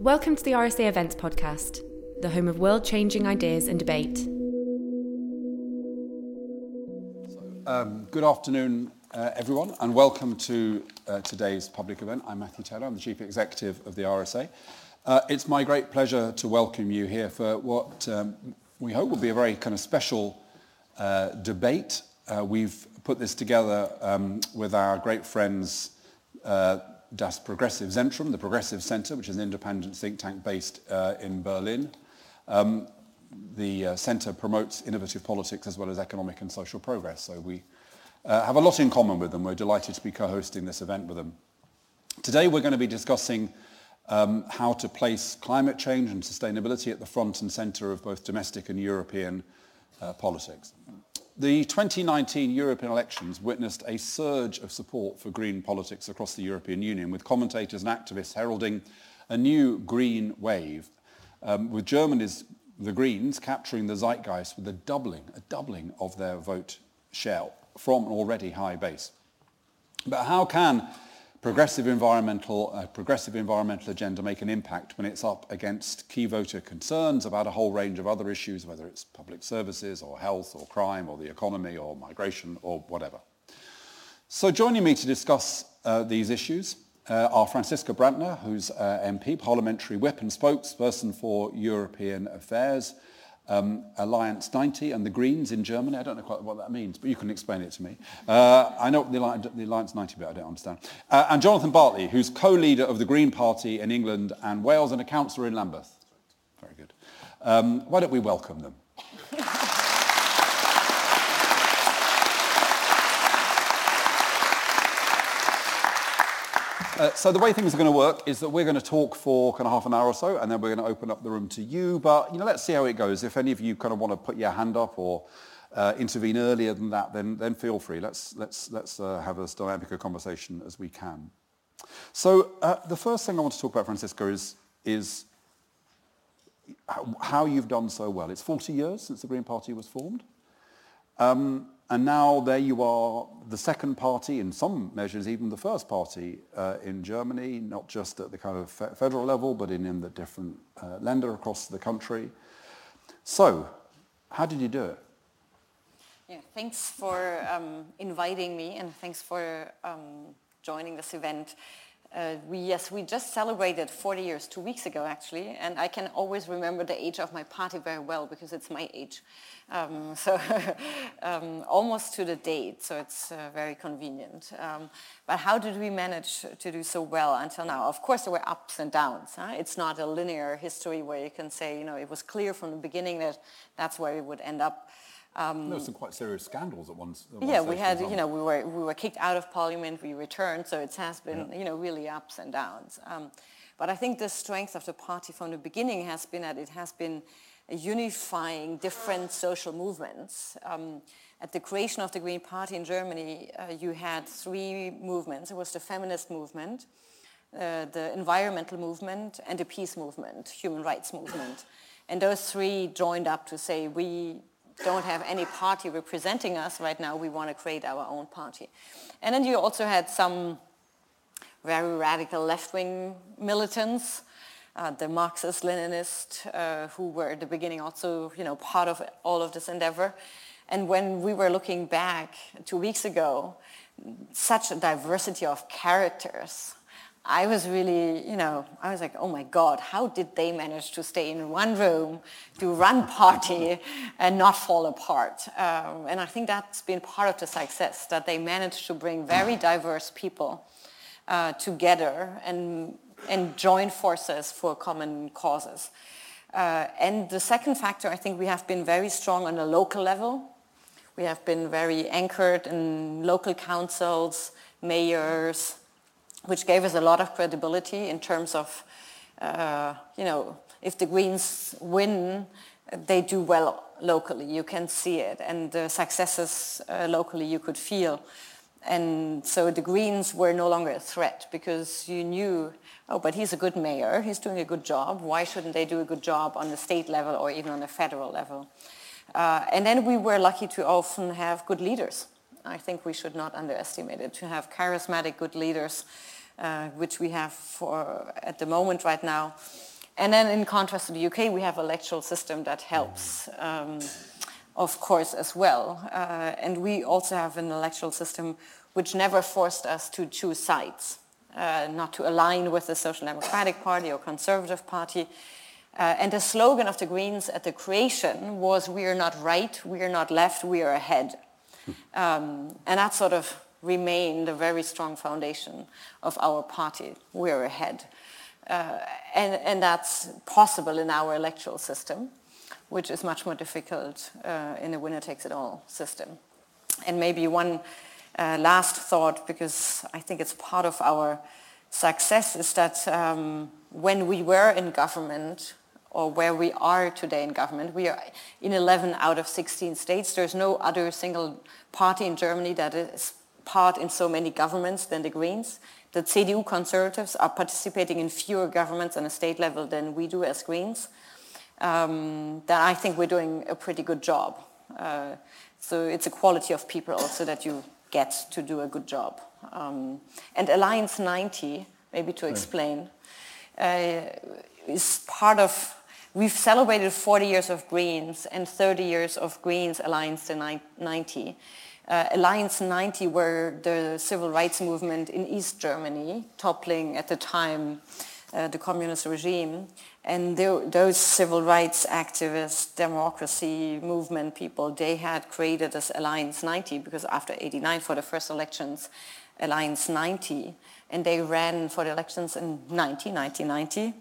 Welcome to the RSA Events Podcast, the home of world changing ideas and debate. Um, good afternoon, uh, everyone, and welcome to uh, today's public event. I'm Matthew Taylor, I'm the Chief Executive of the RSA. Uh, it's my great pleasure to welcome you here for what um, we hope will be a very kind of special uh, debate. Uh, we've put this together um, with our great friends uh, Das Progressive Zentrum, the Progressive Center, which is an independent think tank based uh, in Berlin. Um, the uh, center promotes innovative politics as well as economic and social progress. So we uh, have a lot in common with them. We're delighted to be co-hosting this event with them. Today we're going to be discussing um, how to place climate change and sustainability at the front and center of both domestic and European uh, politics. The 2019 European elections witnessed a surge of support for green politics across the European Union, with commentators and activists heralding a new green wave, um, with Germany's the Greens capturing the zeitgeist with a doubling, a doubling of their vote share from an already high base. But how can progressive environmental, uh, progressive environmental agenda make an impact when it's up against key voter concerns about a whole range of other issues, whether it's public services or health or crime or the economy or migration or whatever. So joining me to discuss uh, these issues uh, are Franziska Brantner, who's uh, MP, Parliamentary Whip and spokesperson for European Affairs, um, Alliance 90 and the Greens in Germany. I don't know quite what that means, but you can explain it to me. Uh, I know the, the, Alliance 90 bit, I don't understand. Uh, and Jonathan Bartley, who's co-leader of the Green Party in England and Wales and a councillor in Lambeth. Very good. Um, why don't we welcome them? Uh, so the way things are going to work is that we're going to talk for kind of half an hour or so, and then we're going to open up the room to you. But you know, let's see how it goes. If any of you kind of want to put your hand up or uh, intervene earlier than that, then then feel free. Let's let's let's uh, have as dynamic a conversation as we can. So uh, the first thing I want to talk about, Franziska, is is how you've done so well. It's 40 years since the Green Party was formed. Um, and now there you are, the second party, in some measures even the first party uh, in Germany, not just at the kind of fe- federal level, but in, in the different uh, Länder across the country. So, how did you do it? Yeah, thanks for um, inviting me and thanks for um, joining this event. Uh, we, yes, we just celebrated 40 years two weeks ago, actually, and I can always remember the age of my party very well because it's my age. Um, so um, almost to the date, so it's uh, very convenient. Um, but how did we manage to do so well until now? Of course, there were ups and downs. Huh? It's not a linear history where you can say, you know, it was clear from the beginning that that's where we would end up. Um, there were some quite serious scandals at once. At yeah, we had, you know, we were we were kicked out of parliament, we returned, so it has been, yeah. you know, really ups and downs. Um, but I think the strength of the party from the beginning has been that it has been unifying different social movements. Um, at the creation of the Green Party in Germany, uh, you had three movements. It was the feminist movement, uh, the environmental movement, and the peace movement, human rights movement. And those three joined up to say, we don't have any party representing us right now. We want to create our own party. And then you also had some very radical left-wing militants, uh, the Marxist-Leninists, uh, who were at the beginning also, you know, part of all of this endeavor. And when we were looking back two weeks ago, such a diversity of characters I was really, you know, I was like, oh my God, how did they manage to stay in one room, to run party, and not fall apart? Um, and I think that's been part of the success, that they managed to bring very diverse people uh, together and, and join forces for common causes. Uh, and the second factor, I think we have been very strong on a local level. We have been very anchored in local councils, mayors, which gave us a lot of credibility in terms of, uh, you know, if the Greens win, they do well locally. You can see it. And the successes uh, locally you could feel. And so the Greens were no longer a threat because you knew, oh, but he's a good mayor. He's doing a good job. Why shouldn't they do a good job on the state level or even on the federal level? Uh, and then we were lucky to often have good leaders. I think we should not underestimate it, to have charismatic good leaders which we have for at the moment right now. And then in contrast to the UK, we have an electoral system that helps, um, of course, as well. Uh, and we also have an electoral system which never forced us to choose sides, uh, not to align with the Social Democratic Party or Conservative Party. Uh, and the slogan of the Greens at the creation was, we are not right, we are not left, we are ahead. Um, and that sort of remained the very strong foundation of our party. We are ahead. Uh, and, and that's possible in our electoral system, which is much more difficult uh, in a winner-takes-it-all system. And maybe one uh, last thought, because I think it's part of our success, is that um, when we were in government, or where we are today in government. We are in 11 out of 16 states. There's no other single party in Germany that is part in so many governments than the Greens. The CDU conservatives are participating in fewer governments on a state level than we do as Greens. Um, then I think we're doing a pretty good job. Uh, so it's a quality of people also that you get to do a good job. Um, and Alliance 90, maybe to explain, uh, is part of We've celebrated 40 years of Greens and 30 years of Greens Alliance 90. Uh, Alliance 90 were the civil rights movement in East Germany, toppling at the time uh, the communist regime. And those civil rights activists, democracy movement people, they had created this Alliance 90 because after 89 for the first elections, Alliance 90, and they ran for the elections in 90, 1990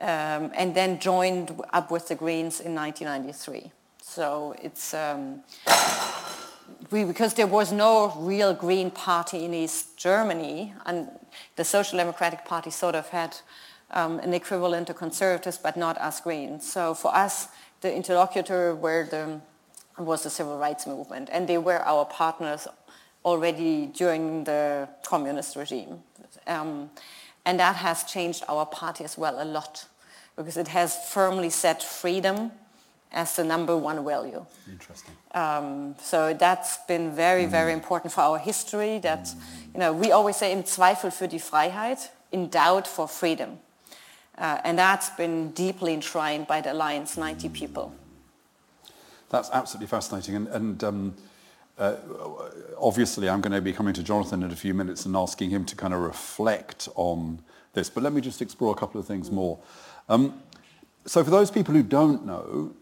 um, and then joined up with the Greens in 1993. So it's um, we, because there was no real Green party in East Germany, and the Social Democratic Party sort of had um, an equivalent to Conservatives, but not as Greens. So for us, the interlocutor were the, was the civil rights movement, and they were our partners already during the communist regime. Um, and that has changed our party as well a lot because it has firmly set freedom as the number one value. Interesting. Um, so that's been very, mm. very important for our history. That mm. you know, we always say "in Zweifel für die Freiheit, in doubt for freedom," uh, and that's been deeply enshrined by the Alliance 90 people. That's absolutely fascinating, and, and um, uh, obviously I'm going to be coming to Jonathan in a few minutes and asking him to kind of reflect on this. But let me just explore a couple of things more. Um, so for those people who don't know,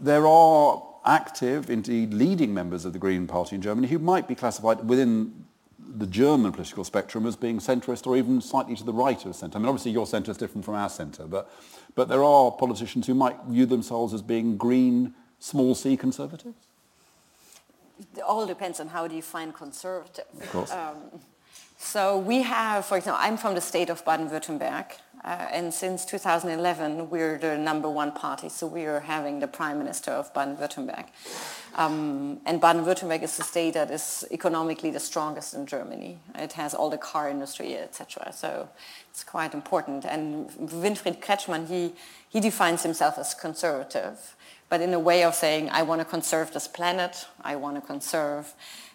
there are active, indeed leading members of the Green Party in Germany who might be classified within the German political spectrum as being centrist or even slightly to the right of centre. I mean, obviously your centre is different from our centre, but, but there are politicians who might view themselves as being green, small c conservatives? It all depends on how do you define conservative. Of course. Um, so we have, for example, I'm from the state of Baden-Württemberg, uh, and since 2011 we're the number one party, so we are having the prime minister of Baden-Württemberg. Um, and Baden-Württemberg is the state that is economically the strongest in Germany. It has all the car industry, etc. So it's quite important. And Winfried Kretschmann, he, he defines himself as conservative, but in a way of saying, I want to conserve this planet, I want to conserve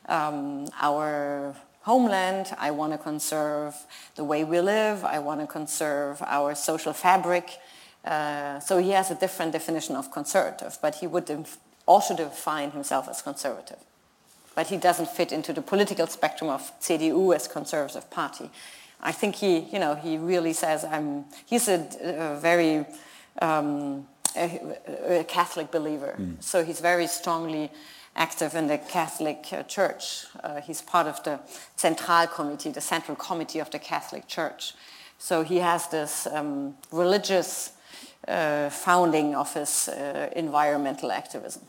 um, our homeland. I want to conserve the way we live. I want to conserve our social fabric. Uh, so he has a different definition of conservative, but he would also define himself as conservative. But he doesn't fit into the political spectrum of CDU as conservative party. I think he, you know, he really says I'm. He's a, a very um, a, a Catholic believer, mm. so he's very strongly active in the Catholic uh, Church. Uh, he's part of the Central Committee, the Central Committee of the Catholic Church. So he has this um, religious uh, founding of his uh, environmental activism.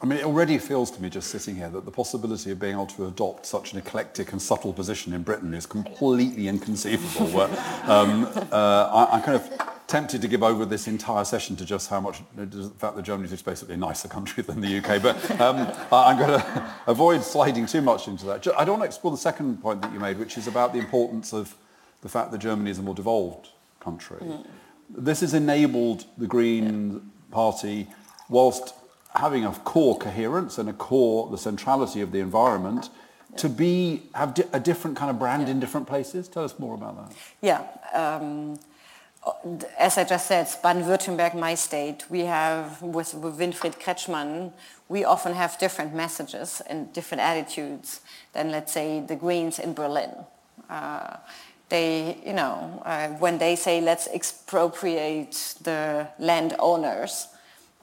I mean, it already feels to me just sitting here that the possibility of being able to adopt such an eclectic and subtle position in Britain is completely inconceivable. where, um, uh, I, I kind of tempted to give over this entire session to just how much the fact that Germany is basically a nicer country than the UK. But um, I'm going to avoid sliding too much into that. I don't want to explore the second point that you made, which is about the importance of the fact that Germany is a more devolved country. Mm. This has enabled the Green yeah. Party, whilst having a core coherence and a core, the centrality of the environment, to be have di- a different kind of brand in different places? Tell us more about that. Yeah. Um, as I just said, Baden-Württemberg, my state, we have, with, with Winfried Kretschmann, we often have different messages and different attitudes than, let's say, the Greens in Berlin. Uh, they, you know, uh, when they say let's expropriate the landowners,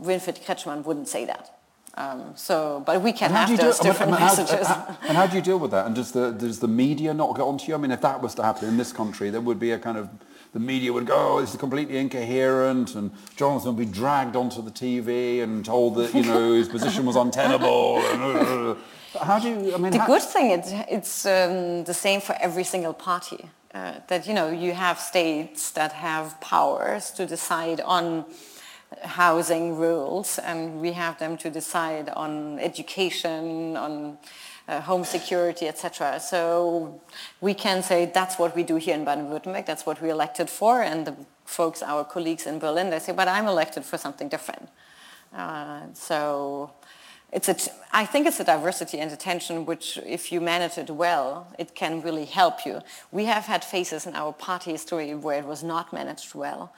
Winfried Kretschmann wouldn't say that. Um, so, but we can have those do, different I mean, messages. How, and how do you deal with that? And does the does the media not get onto you? I mean, if that was to happen in this country, there would be a kind of the media would go, oh, this is completely incoherent, and Jonathan would be dragged onto the TV and told that you know his position was untenable. And, uh, how do you? I mean, the how, good thing is it's um, the same for every single party. Uh, that you know you have states that have powers to decide on housing rules, and we have them to decide on education, on uh, home security, etc. So we can say that's what we do here in Baden-Württemberg. That's what we're elected for, and the folks, our colleagues in Berlin, they say, but I'm elected for something different. Uh, so it's a, I think it's a diversity and attention which, if you manage it well, it can really help you. We have had phases in our party history where it was not managed well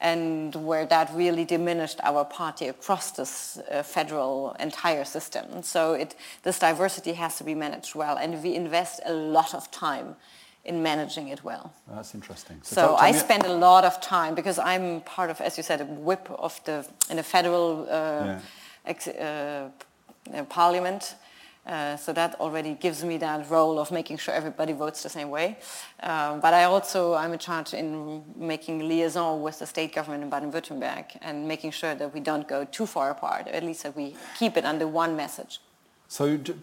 and where that really diminished our party across this uh, federal entire system. So it, this diversity has to be managed well, and we invest a lot of time in managing it well. That's interesting. So, so I spend a lot of time because I'm part of, as you said, a whip of the in a federal uh, yeah. ex, uh, parliament. Uh, so that already gives me that role of making sure everybody votes the same way. Um, but I also, I'm in charge in making liaison with the state government in Baden-Württemberg and making sure that we don't go too far apart, at least that we keep it under one message. So d-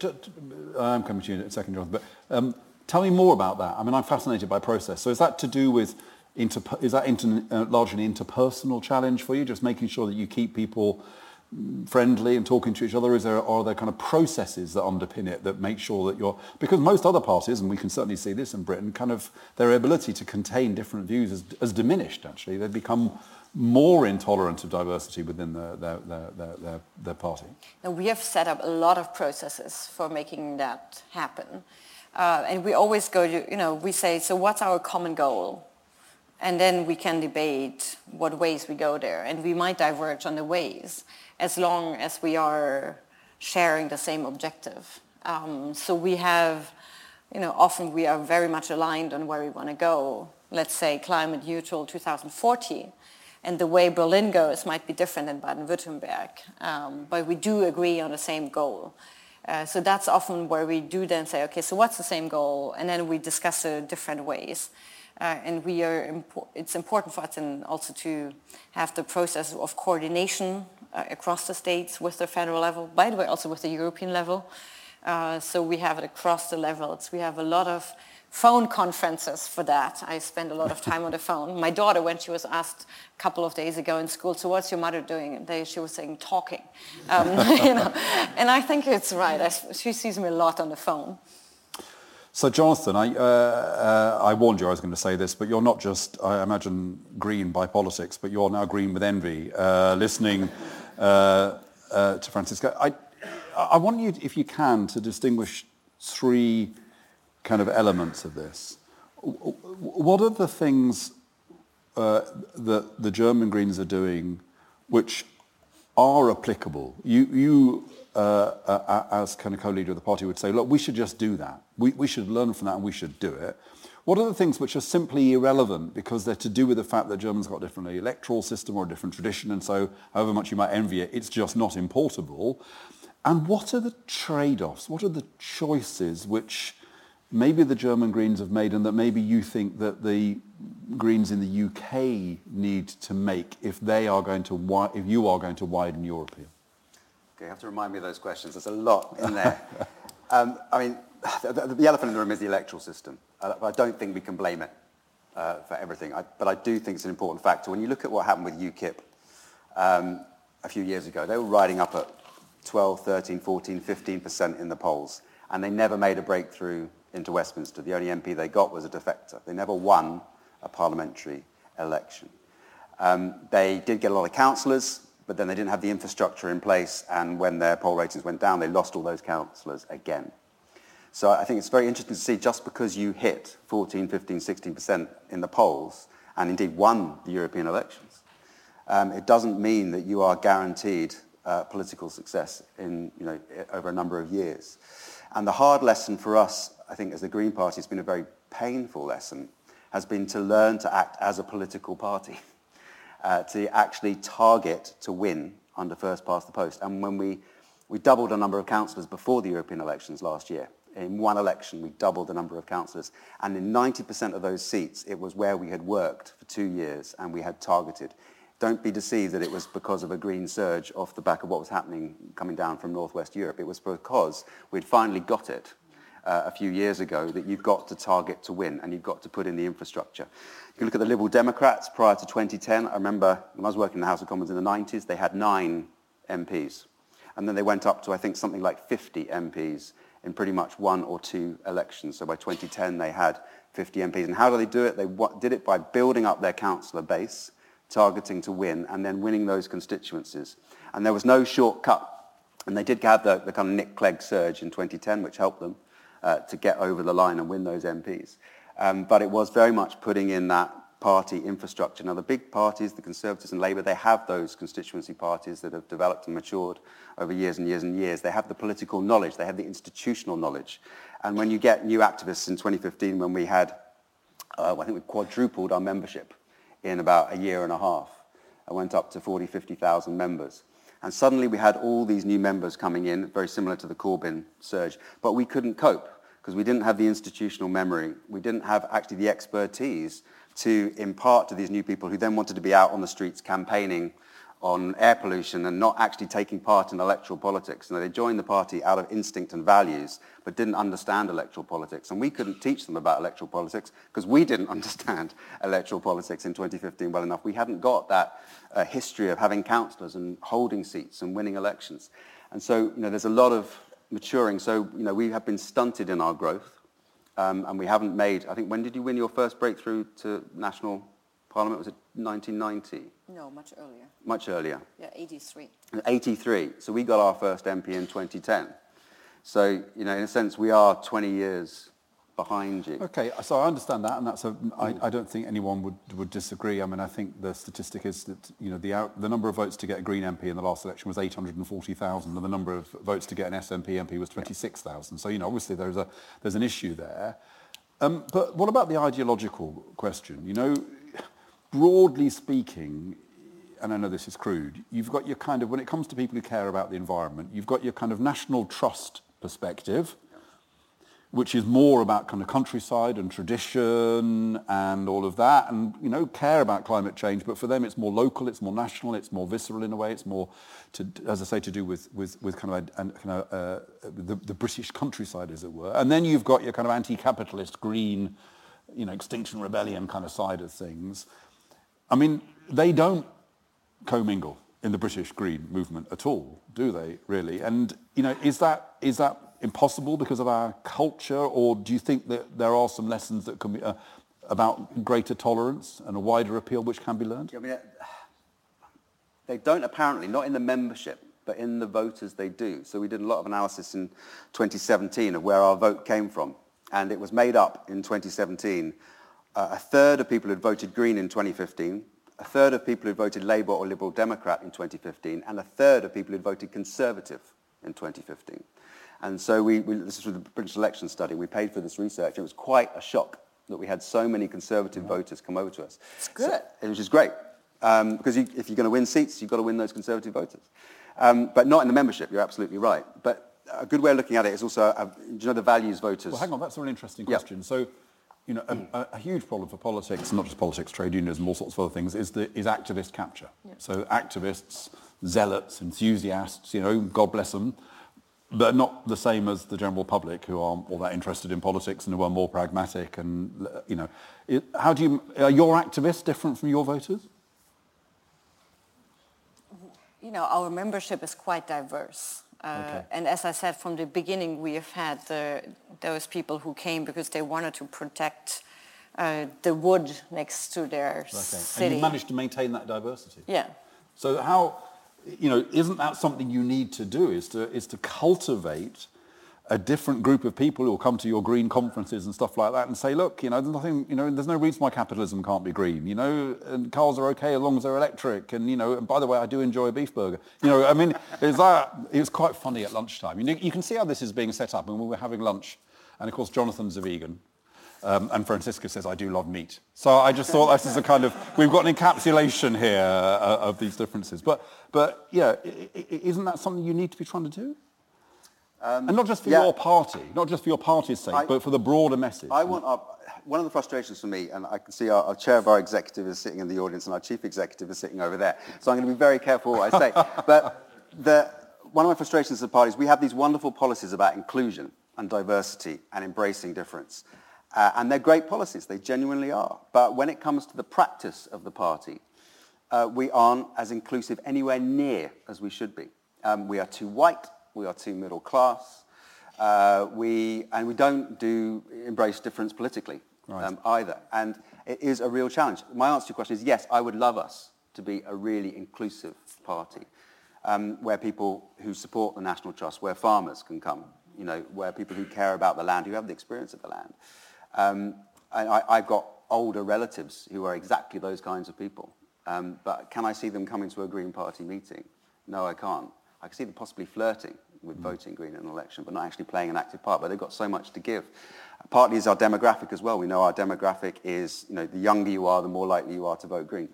I'm coming to you in a second, Jonathan, but um, tell me more about that. I mean, I'm fascinated by process. So is that to do with, is that inter- uh, largely an interpersonal challenge for you, just making sure that you keep people friendly and talking to each other? Is there, are there kind of processes that underpin it that make sure that you're, because most other parties, and we can certainly see this in Britain, kind of their ability to contain different views has, has diminished actually. They've become more intolerant of diversity within their, their, their, their, party. Now we have set up a lot of processes for making that happen. Uh, and we always go to, you know, we say, so what's our common goal? And then we can debate what ways we go there. And we might diverge on the ways as long as we are sharing the same objective. Um, so we have, you know, often we are very much aligned on where we want to go. Let's say climate neutral 2040. And the way Berlin goes might be different than Baden-Württemberg. Um, but we do agree on the same goal. Uh, so that's often where we do then say, okay, so what's the same goal? And then we discuss it different ways. Uh, and we are impo- it's important for us and also to have the process of coordination across the states with the federal level, by the way, also with the European level. Uh, so we have it across the levels. We have a lot of phone conferences for that. I spend a lot of time on the phone. My daughter, when she was asked a couple of days ago in school, so what's your mother doing? They, she was saying talking. Um, you know, and I think it's right. I, she sees me a lot on the phone. So Jonathan, I, uh, uh, I warned you I was going to say this, but you're not just, I imagine, green by politics, but you're now green with envy, uh, listening uh, uh, to Franziska. I, want you, if you can, to distinguish three kind of elements of this. What are the things uh, that the German Greens are doing which are applicable? You, uh, uh, as kind of co-leader of the party, would say, look, we should just do that. We should learn from that and we should do it. What are the things which are simply irrelevant because they're to do with the fact that Germans got a different electoral system or a different tradition, and so however much you might envy it, it's just not importable? And what are the trade-offs? What are the choices which maybe the German Greens have made and that maybe you think that the Greens in the UK need to make if they are going to if you are going to widen your appeal? Okay, you have to remind me of those questions. There's a lot in there. um, I mean, the, the, elephant in the room is the electoral system. I don't think we can blame it uh, for everything, I, but I do think it's an important factor. When you look at what happened with UKIP um, a few years ago, they were riding up at 12, 13, 14, 15% in the polls, and they never made a breakthrough into Westminster. The only MP they got was a defector. They never won a parliamentary election. Um, they did get a lot of councillors, but then they didn't have the infrastructure in place, and when their poll ratings went down, they lost all those councillors again. So I think it's very interesting to see just because you hit 14, 15, 16% in the polls and indeed won the European elections, um, it doesn't mean that you are guaranteed uh, political success in, you know, over a number of years. And the hard lesson for us, I think, as the Green Party, has been a very painful lesson, has been to learn to act as a political party, uh, to actually target to win under first past the post. And when we, we doubled the number of councillors before the European elections last year, in one election, we doubled the number of councillors. And in 90% of those seats, it was where we had worked for two years and we had targeted. Don't be deceived that it was because of a green surge off the back of what was happening coming down from Northwest Europe. It was because we'd finally got it uh, a few years ago that you've got to target to win and you've got to put in the infrastructure. You look at the Liberal Democrats prior to 2010. I remember when I was working in the House of Commons in the 90s, they had nine MPs. And then they went up to, I think, something like 50 MPs in pretty much one or two elections. So by 2010, they had 50 MPs. And how do they do it? They did it by building up their councillor base targeting to win and then winning those constituencies. And there was no shortcut. And they did have the, the kind of Nick Clegg surge in 2010, which helped them uh, to get over the line and win those MPs. Um, but it was very much putting in that party infrastructure. Now, the big parties, the Conservatives and Labour, they have those constituency parties that have developed and matured over years and years and years. They have the political knowledge. They have the institutional knowledge. And when you get new activists in 2015, when we had, uh, I think we quadrupled our membership in about a year and a half. I went up to 40, 50,000 members. And suddenly we had all these new members coming in, very similar to the Corbyn surge, but we couldn't cope because we didn't have the institutional memory. We didn't have actually the expertise to impart to these new people who then wanted to be out on the streets campaigning on air pollution and not actually taking part in electoral politics. And they joined the party out of instinct and values, but didn't understand electoral politics. And we couldn't teach them about electoral politics because we didn't understand electoral politics in 2015 well enough. We hadn't got that uh, history of having councillors and holding seats and winning elections. And so, you know, there's a lot of maturing. So, you know, we have been stunted in our growth. Um, and we haven't made, I think, when did you win your first breakthrough to national parliament? Was it 1990? No, much earlier. Much earlier. Yeah, 83. 83. So we got our first MP in 2010. So, you know, in a sense, we are 20 years behind you. Okay, so I understand that, and that's a. I, I don't think anyone would, would disagree. I mean, I think the statistic is that you know the out, the number of votes to get a Green MP in the last election was 840,000, and the number of votes to get an SNP MP was 26,000. So you know, obviously there's a there's an issue there. Um, but what about the ideological question? You know, broadly speaking, and I know this is crude, you've got your kind of, when it comes to people who care about the environment, you've got your kind of national trust perspective, which is more about kind of countryside and tradition and all of that, and you know care about climate change. But for them, it's more local, it's more national, it's more visceral in a way. It's more, to, as I say, to do with with, with kind of, a, kind of uh, the, the British countryside, as it were. And then you've got your kind of anti-capitalist, green, you know, extinction rebellion kind of side of things. I mean, they don't commingle in the British Green movement at all, do they? Really? And you know, is that is that impossible because of our culture, or do you think that there are some lessons that can be uh, about greater tolerance and a wider appeal which can be learned? I mean, they don't apparently, not in the membership, but in the voters they do. So we did a lot of analysis in 2017 of where our vote came from, and it was made up in 2017. Uh, a third of people who voted Green in 2015, a third of people who voted Labour or Liberal Democrat in 2015, and a third of people who voted Conservative in 2015. And so we, we, this is through the British election study, we paid for this research. It was quite a shock that we had so many Conservative voters come over to us. It's good. So, which is great. Um, because you, if you're going to win seats, you've got to win those Conservative voters. Um, but not in the membership, you're absolutely right. But a good way of looking at it is also, uh, do you know the values voters? Well, hang on, that's a really interesting question. Yep. So, you know, a, a, huge problem for politics, not just politics, trade unionism, all sorts of other things, is, the, is activist capture. Yep. So activists, zealots, enthusiasts, you know, God bless them, but not the same as the general public who aren't all that interested in politics and who are more pragmatic. And you know, it, how do you are your activists different from your voters? You know, our membership is quite diverse. Uh, okay. And as I said from the beginning, we have had the, those people who came because they wanted to protect uh, the wood next to their okay. city. And you managed to maintain that diversity. Yeah. So how you know, isn't that something you need to do, is to, is to cultivate a different group of people who will come to your green conferences and stuff like that and say, look, you know, there's nothing, you know, there's no reason why capitalism can't be green, you know, and cars are okay as long as they're electric, and you know, and by the way, I do enjoy a beef burger. You know, I mean, it's that, it was quite funny at lunchtime. You know, you can see how this is being set up, and we were having lunch, and of course, Jonathan's a vegan. Um, and Franziska says, I do love meat. So I just thought this is a kind of, we've got an encapsulation here uh, of these differences. But, but yeah, isn't that something you need to be trying to do? Um, and not just for yeah. your party, not just for your party's sake, I, but for the broader message. I want our, one of the frustrations for me, and I can see our, our, chair of our executive is sitting in the audience and our chief executive is sitting over there. So I'm going to be very careful what I say. but the, one of my frustrations as a party is we have these wonderful policies about inclusion and diversity and embracing difference. Uh, and they're great policies, they genuinely are. But when it comes to the practice of the party, uh, we aren't as inclusive anywhere near as we should be. Um, we are too white, we are too middle class, uh, we, and we don't do embrace difference politically right. um, either. And it is a real challenge. My answer to your question is yes, I would love us to be a really inclusive party um, where people who support the National Trust, where farmers can come, you know, where people who care about the land, who have the experience of the land. Um, and I, I've got older relatives who are exactly those kinds of people. Um, but can I see them coming to a Green Party meeting? No, I can't. I can see them possibly flirting with mm. voting Green in an election, but not actually playing an active part. But they've got so much to give. Partly is our demographic as well. We know our demographic is, you know, the younger you are, the more likely you are to vote Green.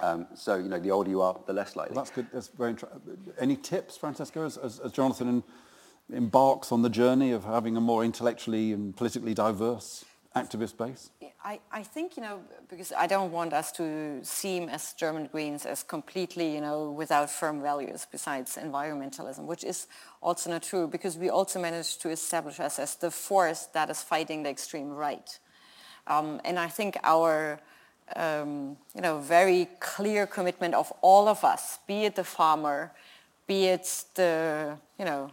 Um, so, you know, the older you are, the less likely. Well, that's good. That's very interesting. Any tips, Francesca, as, as, as Jonathan embarks on the journey of having a more intellectually and politically diverse activist base? I, I think, you know, because I don't want us to seem as German Greens as completely, you know, without firm values besides environmentalism, which is also not true because we also managed to establish us as the force that is fighting the extreme right. Um, and I think our, um, you know, very clear commitment of all of us, be it the farmer, be it the, you know,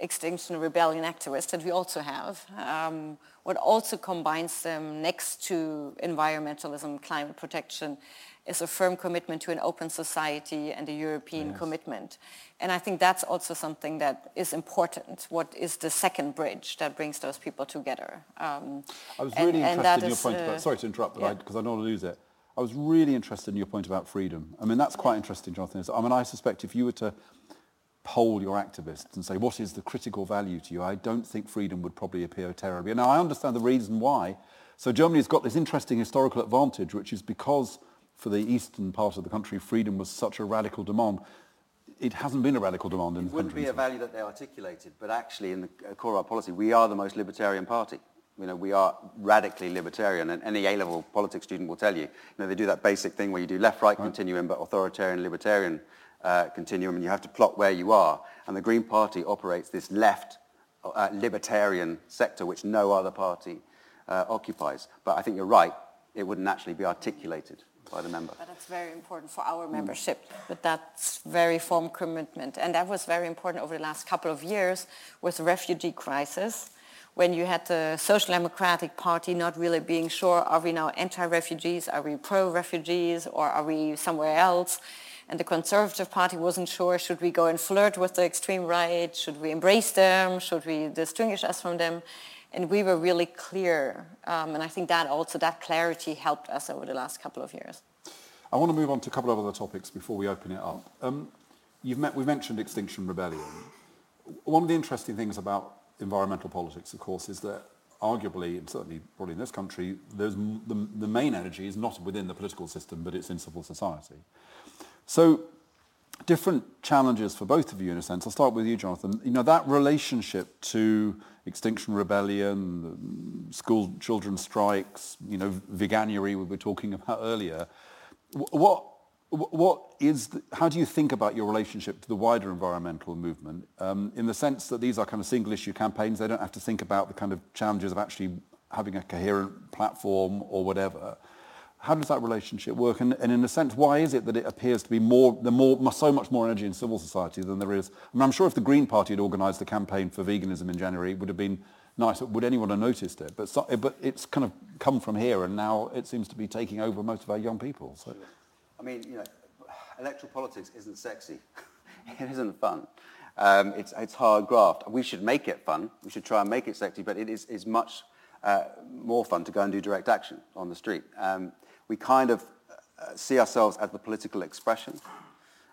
Extinction Rebellion activists that we also have, um, what also combines them next to environmentalism, climate protection, is a firm commitment to an open society and a European yes. commitment. And I think that's also something that is important. What is the second bridge that brings those people together? Um, I was really and, interested and in your point uh, about, sorry to interrupt, because yeah. I, I don't want to lose it. I was really interested in your point about freedom. I mean, that's quite interesting, Jonathan. I mean, I suspect if you were to poll your activists and say, what is the critical value to you? I don't think freedom would probably appear terribly. Now, I understand the reason why. So Germany's got this interesting historical advantage, which is because for the eastern part of the country, freedom was such a radical demand. It hasn't been a radical demand in it the country. It wouldn't be a value that they articulated, but actually in the uh, core of our policy, we are the most libertarian party. You know, we are radically libertarian, and any A-level politics student will tell you. You know, they do that basic thing where you do left-right right. continuum, but authoritarian, libertarian uh, continuum and you have to plot where you are. And the Green Party operates this left uh, libertarian sector which no other party uh, occupies. But I think you're right, it wouldn't actually be articulated by the member. But that's very important for our membership, but that's very firm commitment. And that was very important over the last couple of years with the refugee crisis when you had the Social Democratic Party not really being sure, are we now anti-refugees, are we pro-refugees, or are we somewhere else? And the Conservative Party wasn't sure, should we go and flirt with the extreme right? Should we embrace them? Should we distinguish us from them? And we were really clear. Um, and I think that also, that clarity helped us over the last couple of years. I want to move on to a couple of other topics before we open it up. Um, you've met, we've mentioned Extinction Rebellion. One of the interesting things about environmental politics, of course, is that arguably, and certainly probably in this country, the, the main energy is not within the political system, but it's in civil society. So different challenges for both of you in a sense. I'll start with you, Jonathan. You know, that relationship to Extinction Rebellion, school children strikes, you know, veganuary we were talking about earlier. What, what is, the, how do you think about your relationship to the wider environmental movement um, in the sense that these are kind of single issue campaigns? They don't have to think about the kind of challenges of actually having a coherent platform or whatever. How does that relationship work? And, and, in a sense, why is it that it appears to be more, the more, so much more energy in civil society than there is? I mean, I'm sure if the Green Party had organised the campaign for veganism in January, it would have been nice. Would anyone have noticed it? But, so, but it's kind of come from here, and now it seems to be taking over most of our young people. So. I mean, you know, electoral politics isn't sexy. it isn't fun. Um, it's, it's hard graft. We should make it fun. We should try and make it sexy, but it is, is much uh, more fun to go and do direct action on the street. Um, we kind of uh, see ourselves as the political expression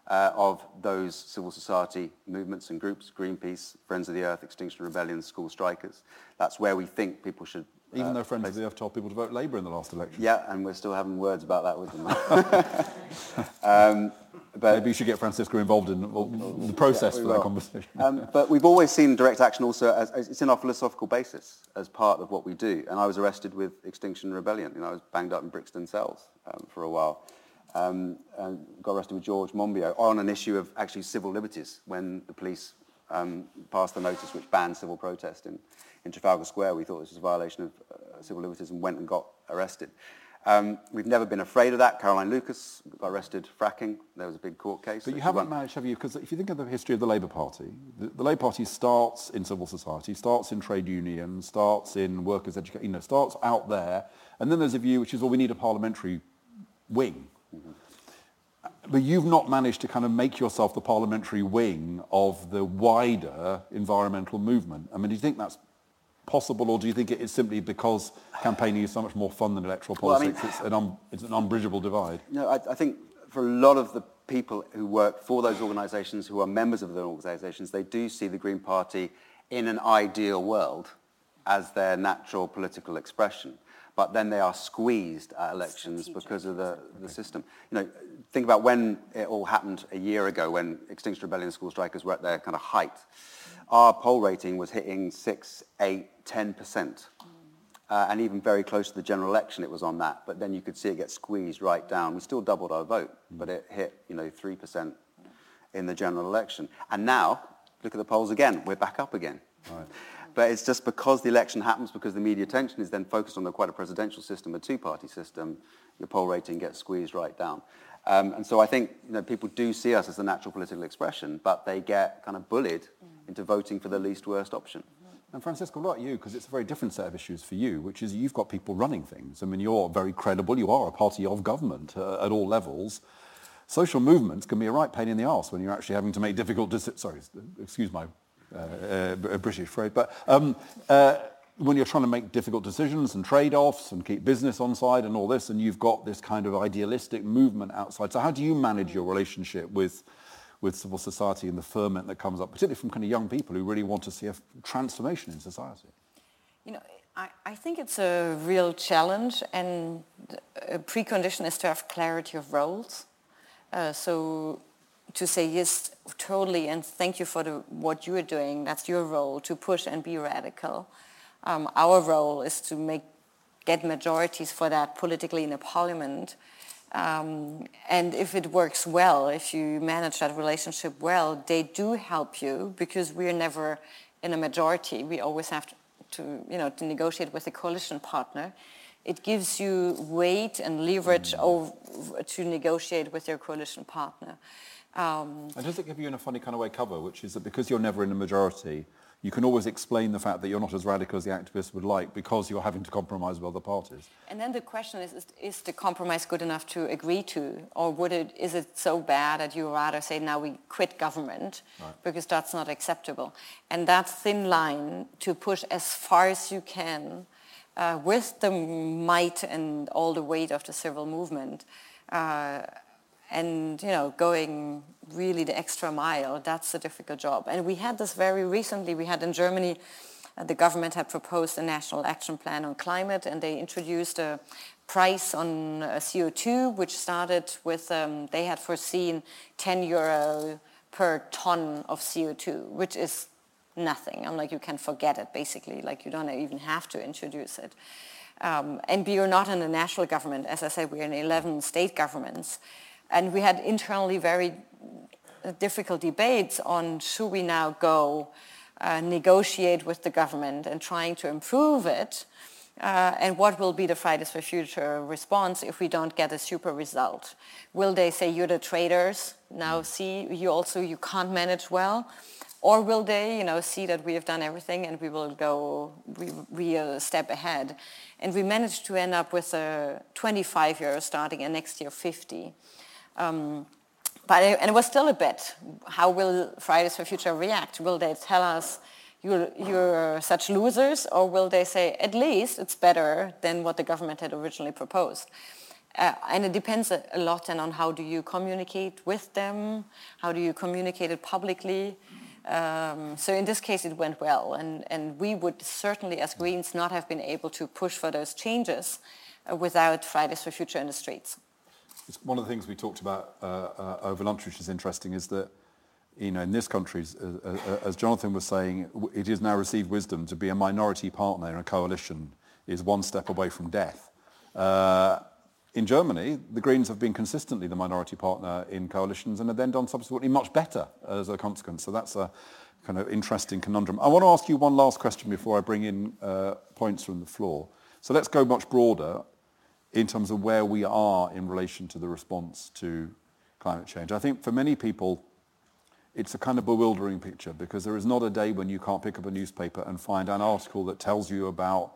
uh, of those civil society movements and groups, Greenpeace, Friends of the Earth, Extinction Rebellion, School Strikers. That's where we think people should... Even though Friends of the Earth told people to vote Labour in the last election. Yeah, and we're still having words about that with them. um, but Maybe you should get Francisco involved in the process yeah, for that conversation. Um, but we've always seen direct action also as, as, it's in our philosophical basis as part of what we do. And I was arrested with Extinction Rebellion. You know, I was banged up in Brixton cells um, for a while. Um, and got arrested with George Monbiot on an issue of actually civil liberties when the police um, passed the notice which banned civil protest in, in Trafalgar Square. We thought this was a violation of uh, civil liberties and went and got arrested. Um, we've never been afraid of that. Caroline Lucas got arrested fracking. There was a big court case. But you haven't managed, have you? Because if you think of the history of the Labour Party, the, the, Labour Party starts in civil society, starts in trade unions, starts in workers' education, you know, starts out there. And then there's a view which is, well, we need a parliamentary wing. Mm-hmm. But you've not managed to kind of make yourself the parliamentary wing of the wider environmental movement. I mean, do you think that's possible, or do you think it is simply because campaigning is so much more fun than electoral politics? Well, I mean, it's, an un, it's an unbridgeable divide. No, I, I, think for a lot of the people who work for those organisations, who are members of those organisations, they do see the Green Party in an ideal world as their natural political expression. But then they are squeezed at elections Strategic. because of the, the system. You know, think about when it all happened a year ago, when Extinction Rebellion school strikers were at their kind of height our poll rating was hitting 6, 8, 10%. Uh, and even very close to the general election, it was on that. But then you could see it get squeezed right down. We still doubled our vote, but it hit, you know, 3% in the general election. And now, look at the polls again. We're back up again. Right. But it's just because the election happens, because the media attention is then focused on a, quite a presidential system, a two-party system, your poll rating gets squeezed right down. Um, and so I think you know, people do see us as the natural political expression, but they get kind of bullied mm. into voting for the least worst option. And Francisco, about you? Because it's a very different set of issues for you, which is you've got people running things. I mean, you're very credible. You are a party of government uh, at all levels. Social movements can be a right pain in the arse when you're actually having to make difficult decisions. Sorry, excuse my uh, uh, British phrase, but um, uh, when you're trying to make difficult decisions and trade-offs and keep business on side and all this, and you've got this kind of idealistic movement outside. So how do you manage your relationship with, with civil society and the ferment that comes up, particularly from kind of young people who really want to see a transformation in society? You know, I, I think it's a real challenge, and a precondition is to have clarity of roles. Uh, so to say yes, totally, and thank you for the, what you are doing. That's your role to push and be radical. Um, our role is to make get majorities for that politically in a parliament. Um, and if it works well, if you manage that relationship well, they do help you because we're never in a majority. We always have to, to you know, to negotiate with a coalition partner. It gives you weight and leverage mm. over, to negotiate with your coalition partner. Um, and does it give you in a funny kind of way cover, which is that because you're never in a majority, you can always explain the fact that you're not as radical as the activists would like because you're having to compromise with other parties. And then the question is, is, is the compromise good enough to agree to? Or would it, is it so bad that you rather say, now we quit government right. because that's not acceptable? And that thin line to push as far as you can uh, with the might and all the weight of the civil movement uh, and you know going really the extra mile that's a difficult job. And we had this very recently we had in germany uh, the government had proposed a national action plan on climate and they introduced a price on uh, co2 which started with um, they had foreseen 10 euro per ton of co2 which is nothing. I'm like you can forget it basically. Like you don't even have to introduce it. Um, and we are not in a national government. As i said we're in 11 state governments and we had internally very difficult debates on should we now go uh, negotiate with the government and trying to improve it, uh, and what will be the Fridays for Future response if we don't get a super result? Will they say you're the traitors? Now see, you also you can't manage well, or will they, you know, see that we have done everything and we will go we, we a step ahead? And we managed to end up with a 25 year starting and next year 50. Um, but it, and it was still a bet. How will Fridays for Future react? Will they tell us you're, you're such losers, or will they say at least it's better than what the government had originally proposed? Uh, and it depends a, a lot on how do you communicate with them, how do you communicate it publicly. Um, so in this case, it went well, and, and we would certainly, as Greens, not have been able to push for those changes uh, without Fridays for Future in the streets. It's one of the things we talked about uh, uh, over lunch, which is interesting, is that you know, in this country, as, as Jonathan was saying, it is now received wisdom to be a minority partner in a coalition is one step away from death. Uh, in Germany, the Greens have been consistently the minority partner in coalitions and have then done subsequently much better as a consequence. So that's a kind of interesting conundrum. I want to ask you one last question before I bring in uh, points from the floor. So let's go much broader in terms of where we are in relation to the response to climate change. I think for many people, it's a kind of bewildering picture because there is not a day when you can't pick up a newspaper and find an article that tells you about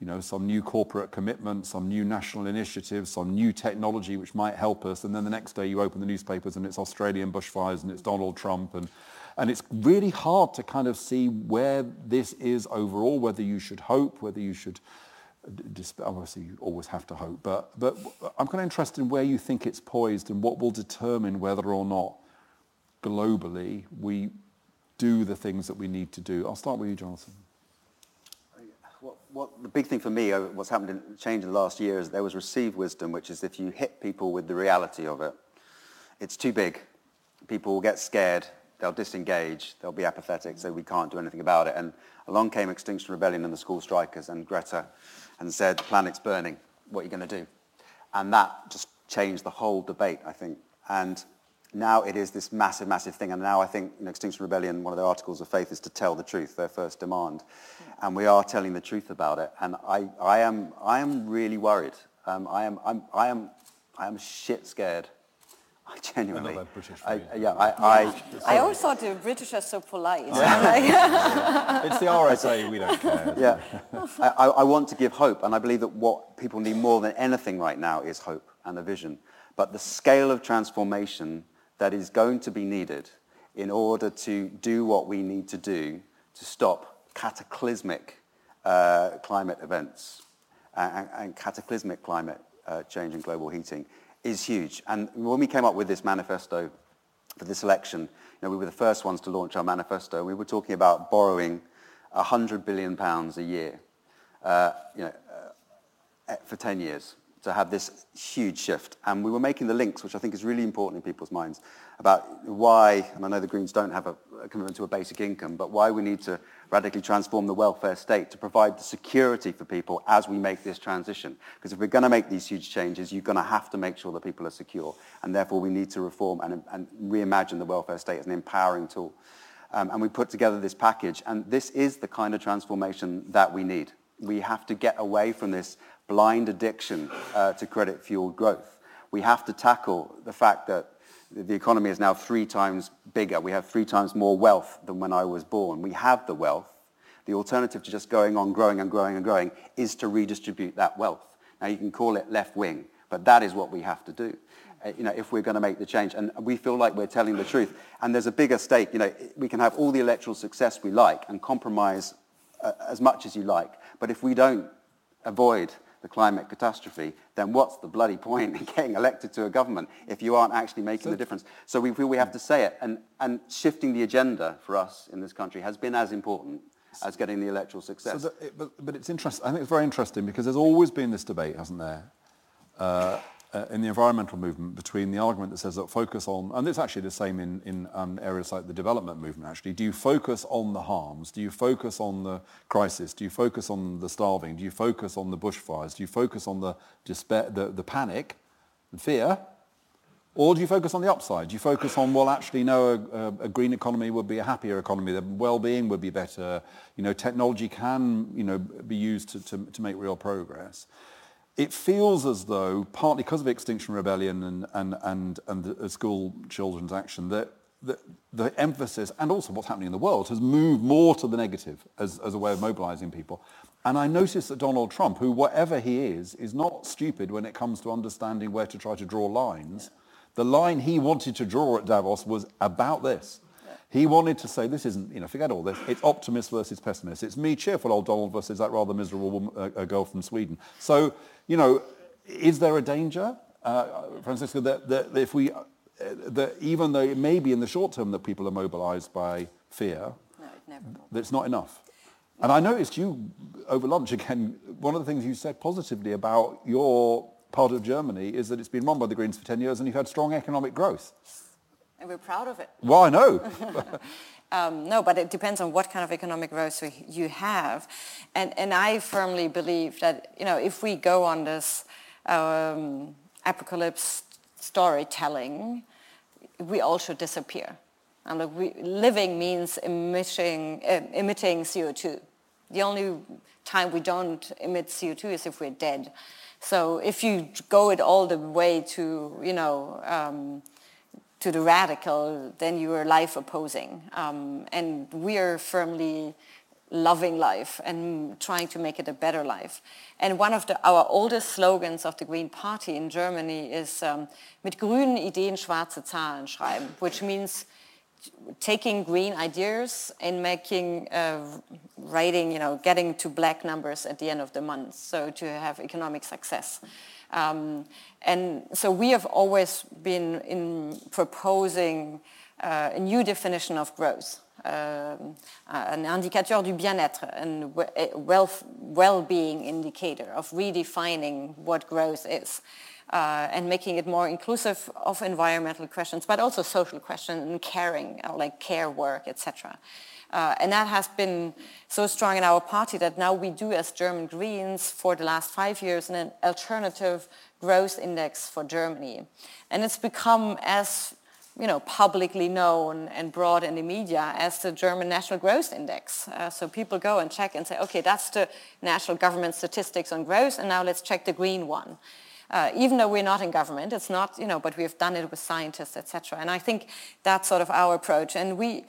you know, some new corporate commitment, some new national initiative, some new technology which might help us. And then the next day you open the newspapers and it's Australian bushfires and it's Donald Trump. And, and it's really hard to kind of see where this is overall, whether you should hope, whether you should, obviously you always have to hope, but, but I'm kind of interested in where you think it's poised and what will determine whether or not globally we do the things that we need to do. I'll start with you, Jonathan what the big thing for me, uh, what's happened in change in the last year is there was received wisdom, which is if you hit people with the reality of it, it's too big. People will get scared, they'll disengage, they'll be apathetic, so we can't do anything about it. And along came Extinction Rebellion and the school strikers and Greta and said, the planet's burning, what are you going to do? And that just changed the whole debate, I think. And now it is this massive, massive thing. And now I think you know, Extinction Rebellion, one of their articles of faith is to tell the truth, their first demand. Yeah. And we are telling the truth about it. And I, I, am, I am really worried. Um, I, am, I'm, I, am, I am shit scared. I genuinely. I, yeah, I, I, I always thought the British are so polite. Yeah. it's the RSA, we don't care. Yeah. I, I want to give hope, and I believe that what people need more than anything right now is hope and a vision. But the scale of transformation that is going to be needed in order to do what we need to do to stop cataclysmic uh, climate events and, and cataclysmic climate uh, change and global heating is huge. And when we came up with this manifesto for this election, you know, we were the first ones to launch our manifesto. We were talking about borrowing 100 billion pounds a year, uh, you know, uh, for 10 years to have this huge shift. And we were making the links, which I think is really important in people's minds, about why, and I know the Greens don't have a, a, commitment to a basic income, but why we need to radically transform the welfare state to provide the security for people as we make this transition. Because if we're going to make these huge changes, you're going to have to make sure that people are secure. And therefore, we need to reform and, and reimagine the welfare state as an empowering tool. Um, and we put together this package. And this is the kind of transformation that we need. We have to get away from this blind addiction uh, to credit-fueled growth. We have to tackle the fact that the economy is now three times bigger. We have three times more wealth than when I was born. We have the wealth. The alternative to just going on growing and growing and growing is to redistribute that wealth. Now you can call it left wing, but that is what we have to do. Uh, you know, if we're going to make the change, and we feel like we're telling the truth, and there's a bigger stake. You know, we can have all the electoral success we like and compromise uh, as much as you like, but if we don't avoid the climate catastrophe, then what's the bloody point in getting elected to a government if you aren't actually making the difference? So we feel we have to say it. And, and shifting the agenda for us in this country has been as important as getting the electoral success. So the, but, but it's interesting. I think it's very interesting because there's always been this debate, hasn't there? Uh, uh, in the environmental movement between the argument that says that focus on, and it's actually the same in, in um, areas like the development movement actually, do you focus on the harms? Do you focus on the crisis? Do you focus on the starving? Do you focus on the bushfires? Do you focus on the, despair, the, the panic and fear? Or do you focus on the upside? Do you focus on, well, actually, no, a, a, green economy would be a happier economy, the well-being would be better, you know, technology can, you know, be used to, to, to make real progress it feels as though, partly because of Extinction Rebellion and, and, and, and the school children's action, that the, the emphasis and also what's happening in the world has moved more to the negative as, as a way of mobilizing people. And I notice that Donald Trump, who whatever he is, is not stupid when it comes to understanding where to try to draw lines, The line he wanted to draw at Davos was about this. He wanted to say, this isn't, you know, forget all this. It's optimist versus pessimist. It's me, cheerful old Donald, versus that rather miserable woman, uh, girl from Sweden. So, you know, is there a danger, uh, Franziska, that, that if we, uh, that even though it may be in the short term that people are mobilized by fear, No, never that's not enough? And I noticed you over lunch again, one of the things you said positively about your part of Germany is that it's been run by the Greens for 10 years and you've had strong economic growth. And we're proud of it. Well, I know. Um, no, but it depends on what kind of economic growth you have. And, and I firmly believe that, you know, if we go on this um, apocalypse storytelling, we all should disappear. And look, we, living means emitting, uh, emitting CO2. The only time we don't emit CO2 is if we're dead. So if you go it all the way to, you know, um, to the radical, then you are life opposing. Um, and we are firmly loving life and trying to make it a better life. And one of the, our oldest slogans of the Green Party in Germany is um, mit grünen Ideen schwarze Zahlen schreiben, which means taking green ideas and making, uh, writing, you know, getting to black numbers at the end of the month, so to have economic success. Um, and so we have always been in proposing uh, a new definition of growth, um, an indicateur du bien-être, a wealth, well-being indicator of redefining what growth is. Uh, and making it more inclusive of environmental questions, but also social questions and caring, uh, like care work, etc. Uh, and that has been so strong in our party that now we do as German Greens for the last five years an alternative growth index for Germany. And it's become as you know, publicly known and broad in the media as the German National Growth Index. Uh, so people go and check and say, okay, that's the national government statistics on growth, and now let's check the green one. Uh, even though we're not in government, it's not, you know, but we've done it with scientists, etc. And I think that's sort of our approach. And we,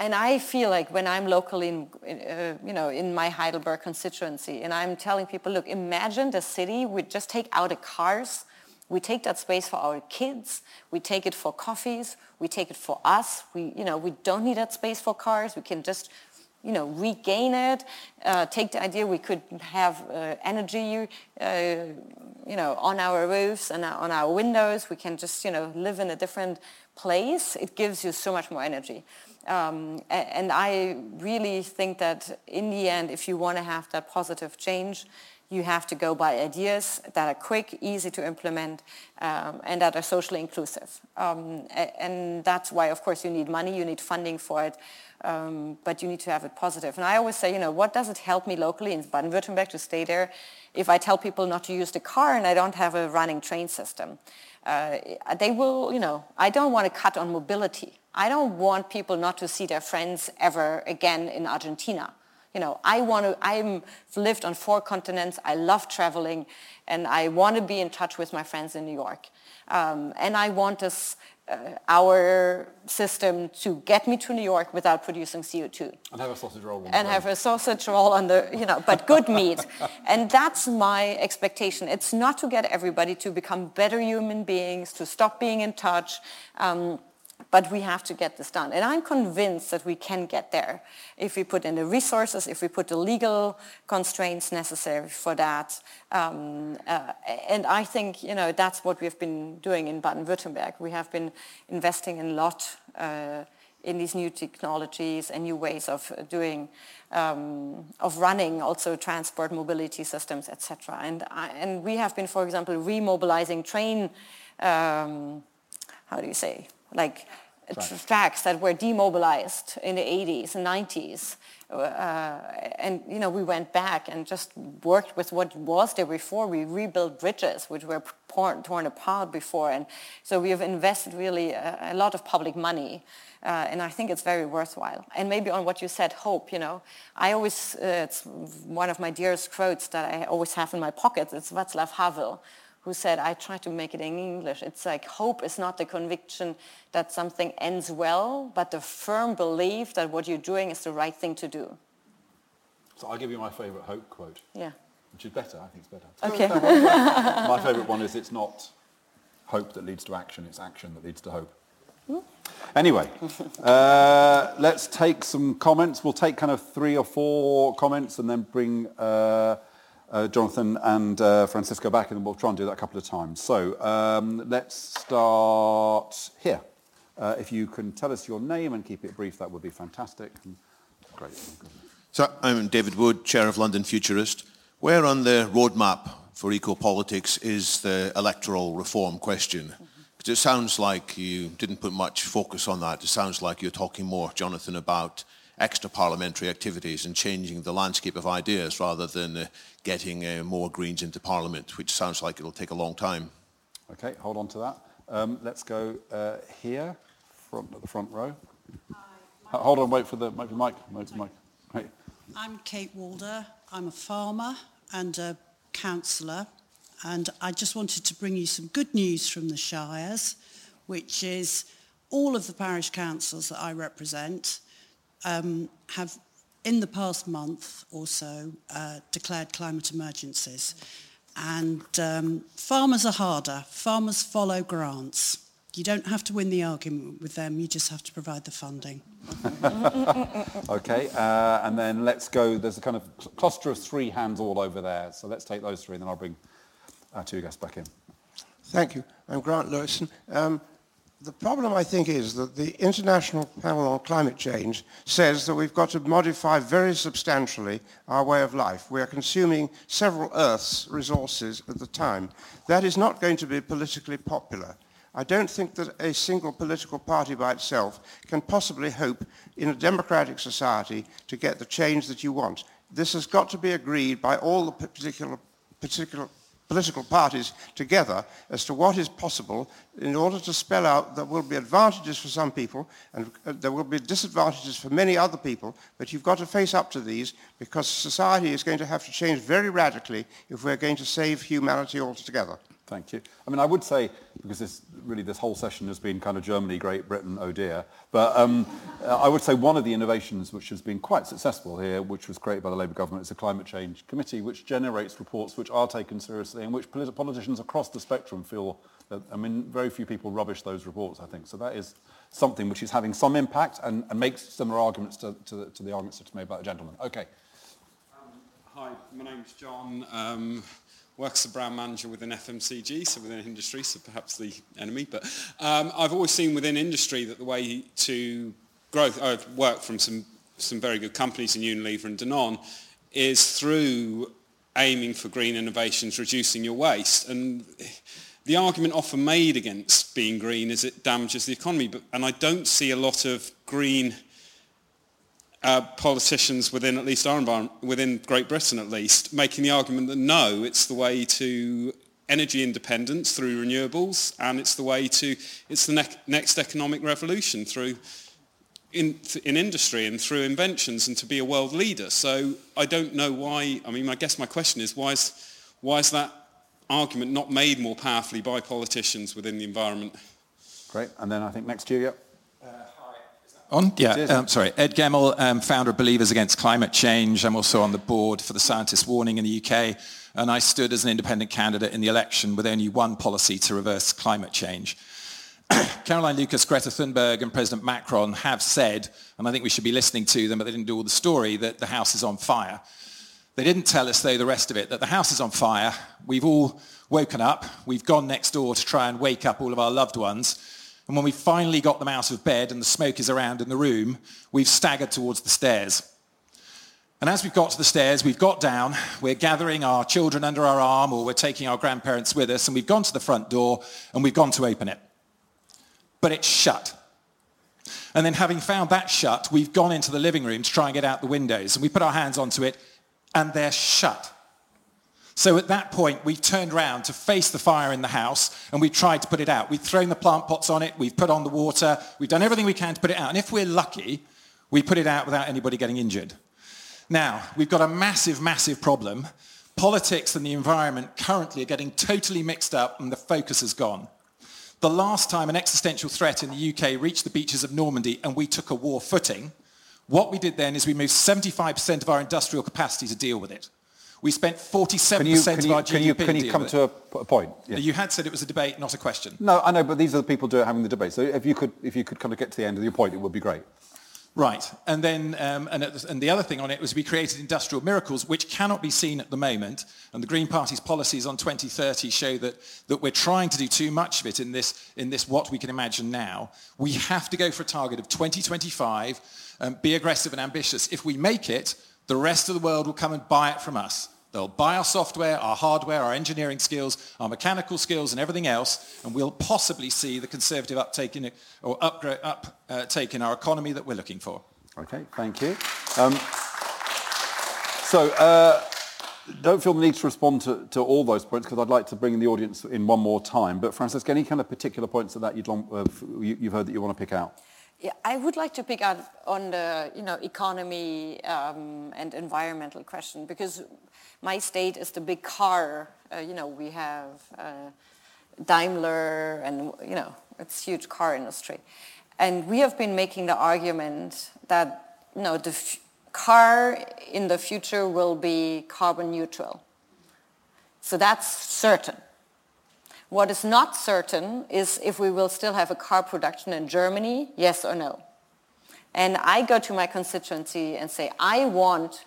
and I feel like when I'm locally, in, uh, you know, in my Heidelberg constituency, and I'm telling people, look, imagine the city would just take out the cars, we take that space for our kids, we take it for coffees, we take it for us. We, you know, we don't need that space for cars. We can just you know, regain it, uh, take the idea we could have uh, energy, uh, you know, on our roofs and on our windows. We can just, you know, live in a different place. It gives you so much more energy. Um, and I really think that in the end, if you want to have that positive change, you have to go by ideas that are quick, easy to implement, um, and that are socially inclusive. Um, and that's why, of course, you need money, you need funding for it, um, but you need to have it positive. And I always say, you know, what does it help me locally in Baden-Württemberg to stay there if I tell people not to use the car and I don't have a running train system? Uh, they will, you know, I don't want to cut on mobility. I don't want people not to see their friends ever again in Argentina. You know, I want to, I've lived on four continents, I love traveling, and I want to be in touch with my friends in New York. Um, and I want this, uh, our system to get me to New York without producing CO2. And have a sausage roll. And have a sausage roll on the, you know, but good meat. and that's my expectation. It's not to get everybody to become better human beings, to stop being in touch. Um, but we have to get this done. And I'm convinced that we can get there if we put in the resources, if we put the legal constraints necessary for that. Um, uh, and I think, you know, that's what we've been doing in Baden-Württemberg. We have been investing a lot uh, in these new technologies and new ways of doing, um, of running also transport mobility systems, etc. And, and we have been, for example, remobilizing train, um, how do you say, like tracks. tracks that were demobilized in the 80s and 90s. Uh, and you know we went back and just worked with what was there before. We rebuilt bridges which were torn, torn apart before, and so we have invested really a, a lot of public money, uh, and I think it's very worthwhile. And maybe on what you said, hope. You know, I always uh, it's one of my dearest quotes that I always have in my pocket. It's Václav Havel, who said, I try to make it in English. It's like hope is not the conviction that something ends well, but the firm belief that what you're doing is the right thing to do. So I'll give you my favourite hope quote. Yeah. Which is better, I think it's better. Okay. my favourite one is it's not hope that leads to action. It's action that leads to hope. Anyway, uh, let's take some comments. We'll take kind of three or four comments and then bring uh, uh, Jonathan and uh, Franziska back and we'll try and do that a couple of times. So um, let's start here. Uh, if you can tell us your name and keep it brief, that would be fantastic. Great. So I'm David Wood, Chair of London Futurist. Where on the roadmap for eco-politics is the electoral reform question? Because it sounds like you didn't put much focus on that. It sounds like you're talking more, Jonathan, about extra parliamentary activities and changing the landscape of ideas rather than uh, getting uh, more Greens into Parliament, which sounds like it'll take a long time. Okay, hold on to that. Um, let's go uh, here, front at the front row. Hi, hold on, wait for the, wait for mic. Wait for mic. Hey. I'm Kate Walder. I'm a farmer and a councillor, and I just wanted to bring you some good news from the Shires, which is all of the parish councils that I represent um, have, in the past month or so, uh, declared climate emergencies. And um, farmers are harder. Farmers follow grants. You don't have to win the argument with them, you just have to provide the funding. okay, uh, and then let's go, there's a kind of cluster of three hands all over there, so let's take those three and then I'll bring our two guests back in. Thank you. I'm Grant Lewison. Um, the problem, I think, is that the International Panel on Climate Change says that we've got to modify very substantially our way of life. We are consuming several Earth's resources at the time. That is not going to be politically popular. I don't think that a single political party by itself can possibly hope in a democratic society to get the change that you want. This has got to be agreed by all the particular, particular political parties together as to what is possible in order to spell out there will be advantages for some people and uh, there will be disadvantages for many other people, but you've got to face up to these because society is going to have to change very radically if we're going to save humanity altogether. Thank you. I mean, I would say, because this really this whole session has been kind of Germany, Great Britain, oh dear, but um, I would say one of the innovations which has been quite successful here, which was created by the Labour government, is the Climate Change Committee, which generates reports which are taken seriously and which politicians across the spectrum feel that, I mean, very few people rubbish those reports, I think. So that is something which is having some impact and, and makes similar arguments to, to, the, to the arguments that made by the gentleman. Okay. Um, hi, my name's John. Um, works as a brand manager within FMCG, so within industry, so perhaps the enemy. But um, I've always seen within industry that the way to grow, I've worked from some, some very good companies in Unilever and Danone, is through aiming for green innovations, reducing your waste. And the argument often made against being green is it damages the economy. But, and I don't see a lot of green uh, politicians within at least our environment, within Great Britain at least, making the argument that no, it's the way to energy independence through renewables, and it's the way to, it's the ne- next economic revolution through in, in industry and through inventions and to be a world leader. So I don't know why, I mean, I guess my question is, why is, why is that argument not made more powerfully by politicians within the environment? Great, and then I think next year, yep. On? Yeah, um, sorry. Ed Gemmell, um, founder of Believers Against Climate Change. I'm also on the board for the Scientist Warning in the UK. And I stood as an independent candidate in the election with only one policy to reverse climate change. Caroline Lucas, Greta Thunberg and President Macron have said, and I think we should be listening to them, but they didn't do all the story, that the house is on fire. They didn't tell us, though, the rest of it, that the house is on fire. We've all woken up. We've gone next door to try and wake up all of our loved ones. And when we finally got them out of bed and the smoke is around in the room, we've staggered towards the stairs. And as we've got to the stairs, we've got down, we're gathering our children under our arm or we're taking our grandparents with us and we've gone to the front door and we've gone to open it. But it's shut. And then having found that shut, we've gone into the living room to try and get out the windows and we put our hands onto it and they're shut. So at that point, we turned around to face the fire in the house and we tried to put it out. We've thrown the plant pots on it, we've put on the water, we've done everything we can to put it out. And if we're lucky, we put it out without anybody getting injured. Now, we've got a massive, massive problem. Politics and the environment currently are getting totally mixed up and the focus has gone. The last time an existential threat in the UK reached the beaches of Normandy and we took a war footing, what we did then is we moved 75% of our industrial capacity to deal with it. We spent 47% Can you, can of you, our can GDP you, can you come to a, a, p- a point? Yeah. You had said it was a debate, not a question. No, I know, but these are the people do it having the debate. So if you could, if you could kind of get to the end of your point, it would be great. Right, and then um, and, the- and the other thing on it was we created industrial miracles, which cannot be seen at the moment. And the Green Party's policies on 2030 show that that we're trying to do too much of it in this in this what we can imagine now. We have to go for a target of 2025. Um, be aggressive and ambitious. If we make it, the rest of the world will come and buy it from us. They'll buy our software, our hardware, our engineering skills, our mechanical skills, and everything else, and we'll possibly see the conservative uptake in or upgrade, uptake in our economy that we're looking for. Okay, thank you. Um, so uh, don't feel the need to respond to, all those points because I'd like to bring the audience in one more time. But Franziska, any kind of particular points of that uh, you, you've heard that you want to pick out? Yeah, I would like to pick out on the you know economy um, and environmental question because my state is the big car. Uh, you know we have uh, Daimler and you know it's huge car industry, and we have been making the argument that you know the f- car in the future will be carbon neutral. So that's certain. What is not certain is if we will still have a car production in Germany, yes or no. And I go to my constituency and say, I want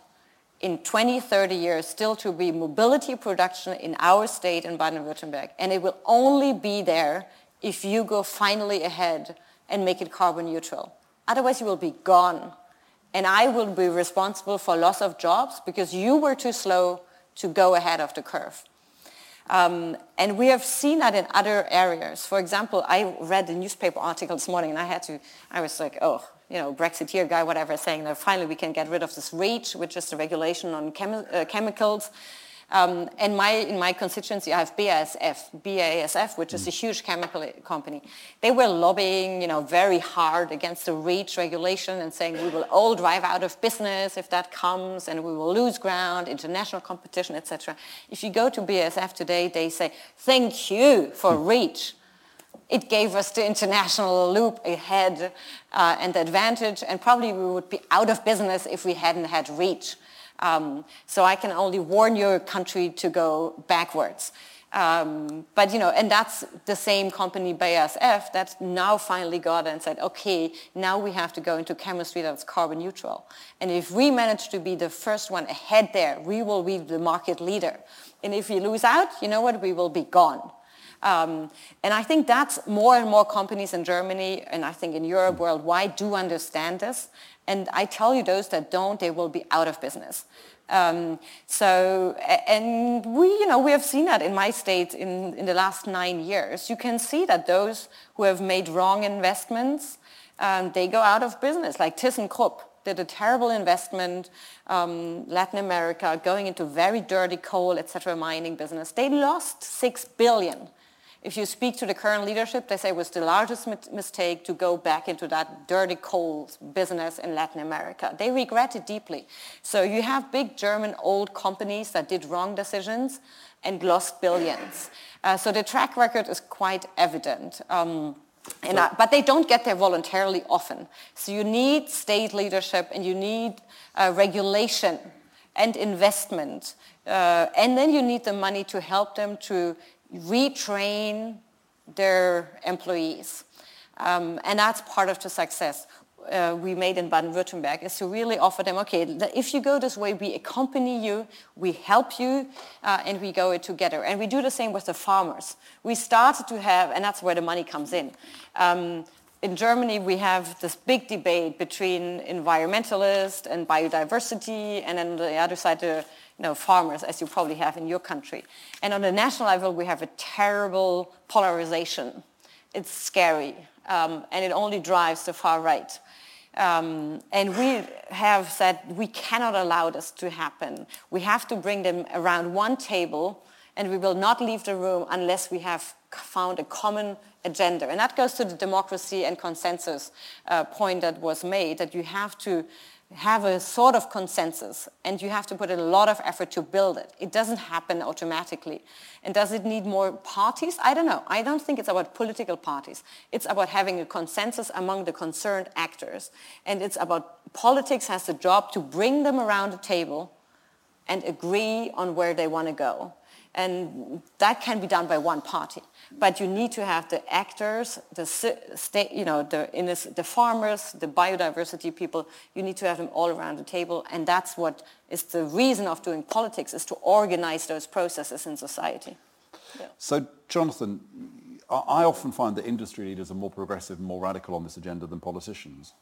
in 20, 30 years still to be mobility production in our state in Baden-Württemberg. And it will only be there if you go finally ahead and make it carbon neutral. Otherwise you will be gone. And I will be responsible for loss of jobs because you were too slow to go ahead of the curve. Um, and we have seen that in other areas. For example, I read a newspaper article this morning and I had to, I was like, oh, you know, Brexiteer guy, whatever, saying that finally we can get rid of this REACH, which is the regulation on chemi- uh, chemicals. Um, and my, in my constituency, I have BASF, BASF, which is a huge chemical company. They were lobbying, you know, very hard against the REACH regulation and saying we will all drive out of business if that comes, and we will lose ground, international competition, etc. If you go to BASF today, they say thank you for REACH. It gave us the international loop ahead uh, and advantage, and probably we would be out of business if we hadn't had REACH. Um, so I can only warn your country to go backwards. Um, but you know, and that's the same company BASF that now finally got and said, okay, now we have to go into chemistry that's carbon neutral. And if we manage to be the first one ahead there, we will be the market leader. And if we lose out, you know what, we will be gone. Um, and I think that's more and more companies in Germany and I think in Europe worldwide do understand this. And I tell you, those that don't, they will be out of business. Um, so, and we, you know, we have seen that in my state in, in the last nine years. You can see that those who have made wrong investments, um, they go out of business, like ThyssenKrupp did a terrible investment, um, Latin America, going into very dirty coal, etc., mining business. They lost six billion. If you speak to the current leadership, they say it was the largest mistake to go back into that dirty coal business in Latin America. They regret it deeply. So you have big German old companies that did wrong decisions and lost billions. Uh, so the track record is quite evident. Um, and, but they don't get there voluntarily often. So you need state leadership and you need uh, regulation and investment. Uh, and then you need the money to help them to retrain their employees. Um, and that's part of the success uh, we made in Baden-Württemberg is to really offer them, okay, if you go this way, we accompany you, we help you, uh, and we go it together. And we do the same with the farmers. We started to have, and that's where the money comes in. Um, in Germany, we have this big debate between environmentalists and biodiversity, and then on the other side, the you know, farmers, as you probably have in your country. And on the national level, we have a terrible polarization. It's scary, um, and it only drives the far right. Um, and we have said we cannot allow this to happen. We have to bring them around one table, and we will not leave the room unless we have found a common agenda. And that goes to the democracy and consensus uh, point that was made, that you have to have a sort of consensus and you have to put a lot of effort to build it. It doesn't happen automatically. And does it need more parties? I don't know. I don't think it's about political parties. It's about having a consensus among the concerned actors. And it's about politics has the job to bring them around the table and agree on where they want to go. And that can be done by one party. But you need to have the actors, the state, you know, the, this, the farmers, the biodiversity people, you need to have them all around the table. And that's what is the reason of doing politics, is to organize those processes in society. Yeah. So, Jonathan, I often find that industry leaders are more progressive and more radical on this agenda than politicians.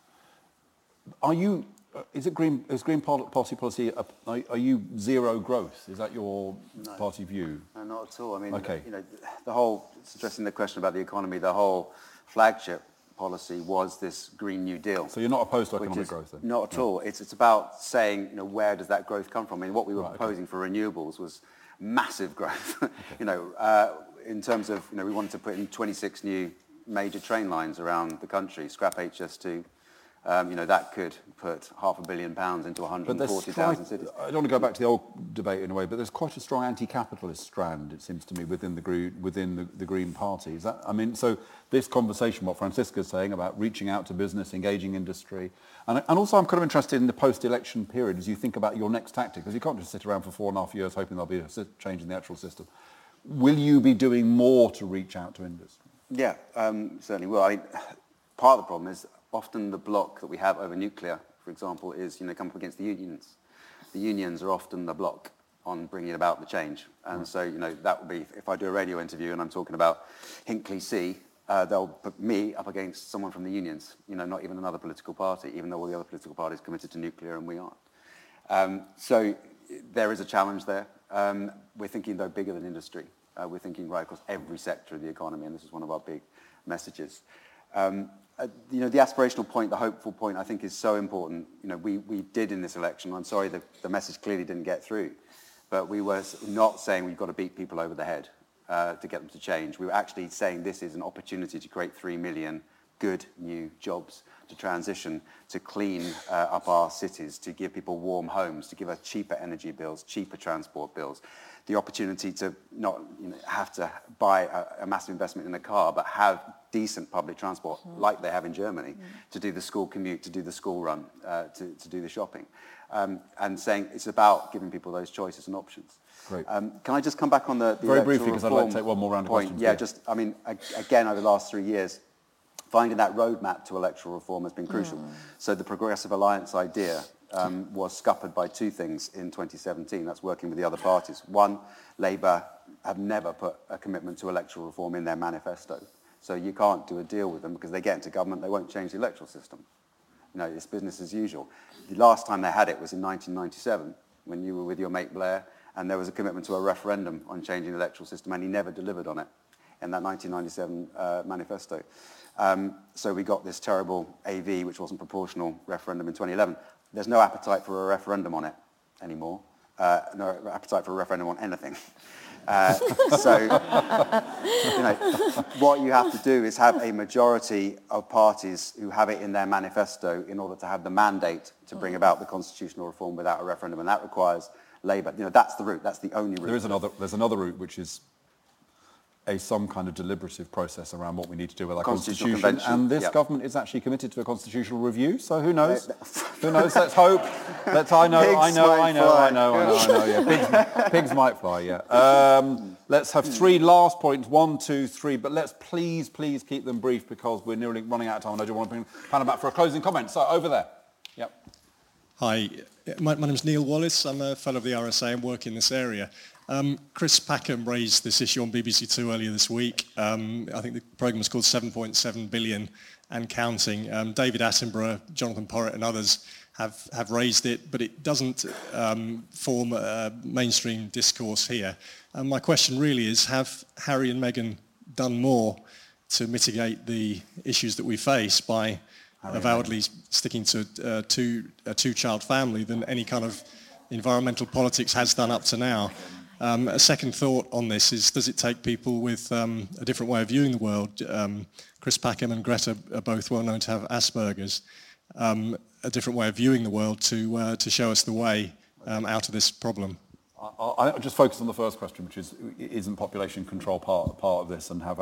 Are you is it Green, is Green Party policy, are, are you zero growth? Is that your no. party view? No, not at all. I mean, okay. you know, the whole, addressing the question about the economy, the whole flagship policy was this Green New Deal. So you're not opposed to economic growth then? Not at no. all. It's, it's about saying, you know, where does that growth come from? I mean, what we were right, proposing okay. for renewables was massive growth. you know, uh, in terms of, you know, we wanted to put in 26 new major train lines around the country, scrap HS2, um, you know, that could put half a billion pounds into 140,000 cities. I don't want to go back to the old debate in a way, but there's quite a strong anti-capitalist strand, it seems to me, within the, green, within the, the Green Party. Is that, I mean, so this conversation, what Franziska's saying about reaching out to business, engaging industry, and, and also I'm kind of interested in the post-election period as you think about your next tactic, because you can't just sit around for four and a half years hoping there'll be a change in the actual system. Will you be doing more to reach out to industry? Yeah, um, certainly will. I mean, part of the problem is often the block that we have over nuclear, for example, is you know come up against the unions. The unions are often the block on bringing about the change. And right. so, you know, that would be, if I do a radio interview and I'm talking about Hinkley C, uh, they'll put me up against someone from the unions, you know, not even another political party, even though all the other political parties committed to nuclear and we aren't. Um, so there is a challenge there. Um, we're thinking, though, bigger than industry. Uh, we're thinking right across every sector of the economy, and this is one of our big messages. Um, uh, you know, the aspirational point, the hopeful point, I think is so important. You know, we, we did in this election, I'm sorry the, the message clearly didn't get through, but we were not saying we've got to beat people over the head uh, to get them to change. We were actually saying this is an opportunity to create 3 million good new jobs, to transition, to clean uh, up our cities, to give people warm homes, to give us cheaper energy bills, cheaper transport bills, the opportunity to not you know, have to buy a, a, massive investment in a car, but have decent public transport mm. like they have in Germany mm. to do the school commute, to do the school run, uh, to, to do the shopping. Um, and saying it's about giving people those choices and options. Great. Um, can I just come back on the, the very briefly because I'd like to take one more round of point. questions. Yeah, just I mean again over the last three years, finding that roadmap to electoral reform has been crucial. Mm. So the Progressive Alliance idea um, was scuppered by two things in 2017. That's working with the other parties. One, Labour have never put a commitment to electoral reform in their manifesto. So you can't do a deal with them because they get into government, they won't change the electoral system. You know, it's business as usual. The last time they had it was in 1997 when you were with your mate Blair and there was a commitment to a referendum on changing the electoral system and he never delivered on it in that 1997 uh, manifesto. Um, so we got this terrible AV, which wasn't proportional, referendum in 2011. There's no appetite for a referendum on it anymore. Uh, no appetite for a referendum on anything. Uh, so, you know, what you have to do is have a majority of parties who have it in their manifesto in order to have the mandate to bring about the constitutional reform without a referendum, and that requires Labour. You know, that's the route. That's the only route. There is another. There's another route which is a some kind of deliberative process around what we need to do with our constitution. And this yep. government is actually committed to a constitutional review. So who knows? who knows? Let's hope. Let's. I know. Pigs I know. I know, I know. I know. I know. Yeah. Pigs, pigs might fly. Yeah. Um, let's have three last points. One, two, three. But let's please, please keep them brief because we're nearly running out of time. And I do want to bring Hannah back for a closing comment. So over there. Yep. Hi, my, my name is Neil Wallace. I'm a fellow of the RSA and work in this area. Um, Chris Packham raised this issue on BBC Two earlier this week. Um, I think the programme was called 7.7 billion and counting. Um, David Attenborough, Jonathan Porritt and others have, have raised it, but it doesn't um, form a mainstream discourse here. And my question really is, have Harry and Meghan done more to mitigate the issues that we face by Harry avowedly sticking to uh, two, a two-child family than any kind of environmental politics has done up to now? Um, a second thought on this is, does it take people with um, a different way of viewing the world? Um, Chris Packham and Greta are both well known to have Asperger's. Um, a different way of viewing the world to, uh, to show us the way um, out of this problem. I'll, I'll, just focus on the first question, which is, isn't population control part, part of this, and have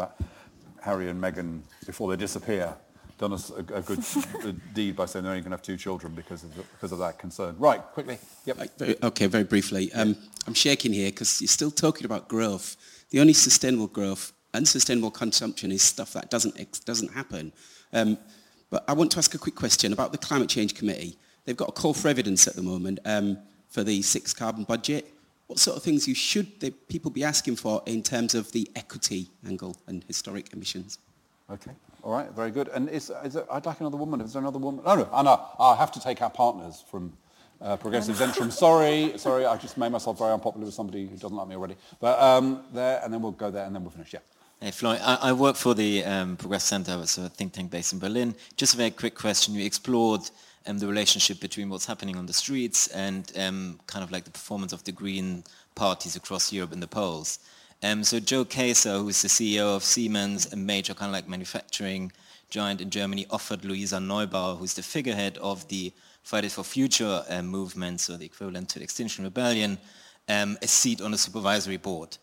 Harry and Meghan, before they disappear, done us a, a good deed by saying they're only going to have two children because of, the, because of that concern. Right, quickly. Yep. Okay, very briefly. Um, I'm shaking here because you're still talking about growth. The only sustainable growth unsustainable consumption is stuff that doesn't, doesn't happen. Um, but I want to ask a quick question about the Climate Change Committee. They've got a call for evidence at the moment um, for the six carbon budget. What sort of things you should they, people be asking for in terms of the equity angle and historic emissions? Okay, all right, very good. And is, is there, I'd like another woman. Is there another woman? Oh, no, Anna, I have to take our partners from uh, Progressive Zentrum. Sorry, sorry, I just made myself very unpopular with somebody who doesn't like me already. But um, there, and then we'll go there, and then we'll finish. Yeah. Hey, Floyd, I, I work for the um, Progress Center, it's a think tank based in Berlin. Just a very quick question. You explored um, the relationship between what's happening on the streets and um, kind of like the performance of the Green parties across Europe in the polls. Um, so Joe Kaeser, who's the CEO of Siemens, a major kind of like manufacturing giant in Germany, offered Luisa Neubauer, who's the figurehead of the Fridays for Future um, movement, so the equivalent to the Extinction Rebellion, um, a seat on the supervisory board.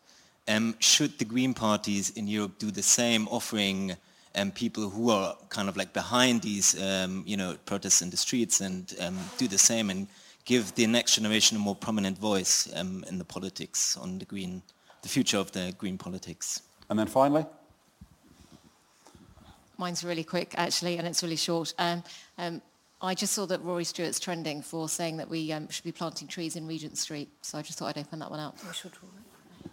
Um, should the Green parties in Europe do the same, offering um, people who are kind of like behind these, um, you know, protests in the streets and um, do the same and give the next generation a more prominent voice um, in the politics on the green, the future of the green politics? And then finally? Mine's really quick, actually, and it's really short. Um, I just saw that Rory Stewart's trending for saying that we should be planting trees in Regent Street, so I just thought I'd open that one out. We should,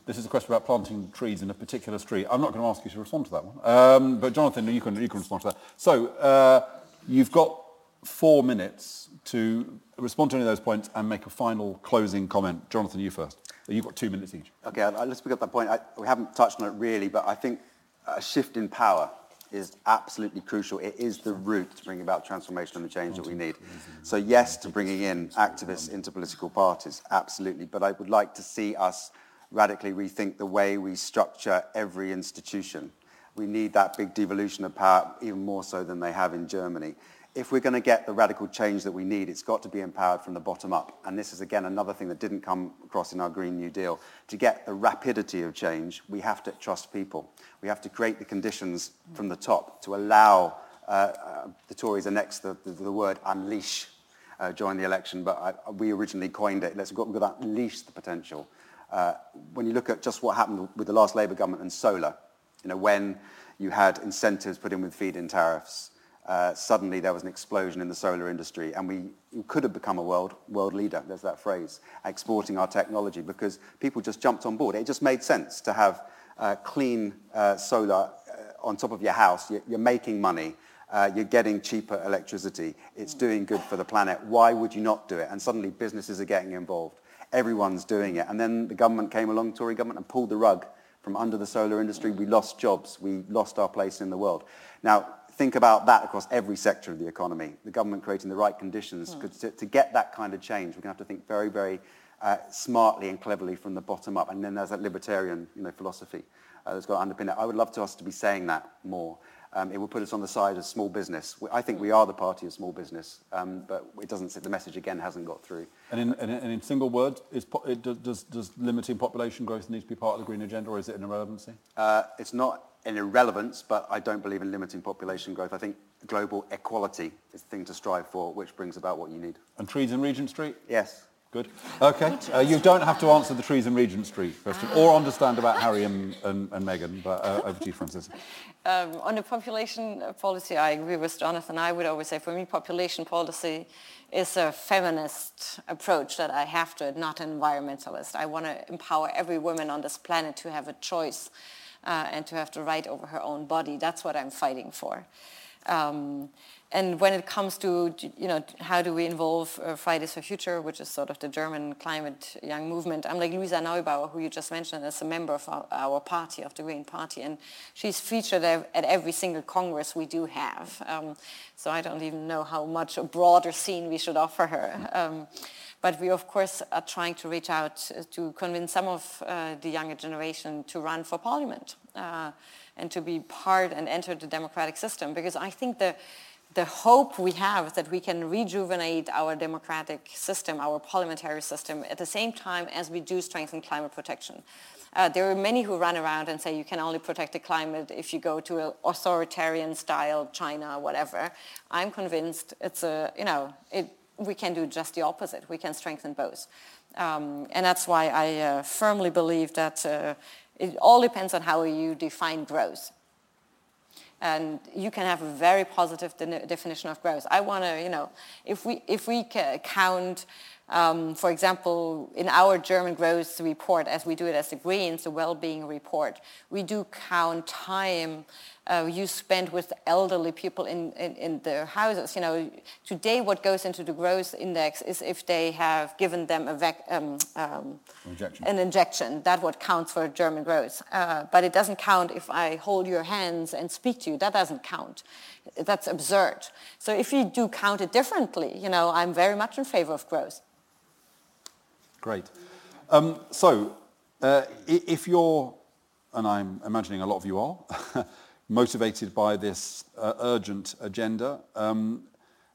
this is a question about planting trees in a particular street. I'm not going to ask you to respond to that one. Um, but Jonathan, you can, you can respond to that. So uh, you've got four minutes to respond to any of those points and make a final closing comment. Jonathan, you first. You've got two minutes each. Okay, let's pick up that point. I, we haven't touched on it really, but I think a shift in power is absolutely crucial. It is the route to bring about transformation and the change that we need. So yes, to bringing in activists into political parties, absolutely. But I would like to see us radically rethink the way we structure every institution. We need that big devolution of power even more so than they have in Germany. If we're going to get the radical change that we need, it's got to be empowered from the bottom up. And this is, again, another thing that didn't come across in our Green New Deal. To get the rapidity of change, we have to trust people. We have to create the conditions from the top to allow uh, uh, the Tories are next the, the, the word unleash uh, during the election, but I, we originally coined it. Let's go, go unleash the potential. Uh, when you look at just what happened with the last Labour government and solar, you know, when you had incentives put in with feed-in tariffs, uh, suddenly there was an explosion in the solar industry and we could have become a world, world leader, there's that phrase, exporting our technology because people just jumped on board. It just made sense to have uh, clean uh, solar uh, on top of your house. You're, you're making money. Uh, you're getting cheaper electricity. It's doing good for the planet. Why would you not do it? And suddenly businesses are getting involved everyone's doing it. And then the government came along, Tory government, and pulled the rug from under the solar industry. We lost jobs. We lost our place in the world. Now, think about that across every sector of the economy. The government creating the right conditions. Mm. To, to, get that kind of change, we're going to have to think very, very uh, smartly and cleverly from the bottom up. And then there's that libertarian you know, philosophy uh, that's got to underpin it. I would love to us to be saying that more um, it will put us on the side of small business. I think we are the party of small business, um, but it doesn't. The message again hasn't got through. And in, and in single words, is, does, does limiting population growth need to be part of the green agenda, or is it an irrelevancy? Uh, it's not an irrelevance, but I don't believe in limiting population growth. I think global equality is the thing to strive for, which brings about what you need. And trees in Regent Street? Yes. Good. Okay. Uh, you don't have to answer the trees in Regent Street question or understand about Harry and, and, and Meghan, but uh, over to you, Francis. Um, on the population policy, I agree with Jonathan. I would always say, for me, population policy is a feminist approach that I have to, not an environmentalist. I want to empower every woman on this planet to have a choice uh, and to have the right over her own body. That's what I'm fighting for. Um, and when it comes to, you know, how do we involve uh, Fridays for Future, which is sort of the German climate young movement, I'm like Luisa Neubauer, who you just mentioned, as a member of our, our party, of the Green Party, and she's featured at every single Congress we do have. Um, so I don't even know how much a broader scene we should offer her. Um, but we, of course, are trying to reach out to convince some of uh, the younger generation to run for parliament uh, and to be part and enter the democratic system, because I think the the hope we have that we can rejuvenate our democratic system, our parliamentary system, at the same time as we do strengthen climate protection. Uh, there are many who run around and say you can only protect the climate if you go to an authoritarian style China, whatever. I'm convinced it's a, you know, it, we can do just the opposite. We can strengthen both. Um, and that's why I uh, firmly believe that uh, it all depends on how you define growth. And you can have a very positive de definition of growth. I want to, you know, if we, if we count um, for example, in our German growth report, as we do it as the Greens, the well-being report, we do count time uh, you spend with elderly people in, in, in, their houses. You know, today what goes into the growth index is if they have given them um, um, injection. an injection. That what counts for German growth. Uh, but it doesn't count if I hold your hands and speak to you. That doesn't count. That's absurd. So if you do count it differently, you know, I'm very much in favor of growth. Great. Um, so, uh, if you're, and I'm imagining a lot of you are, motivated by this uh, urgent agenda, um,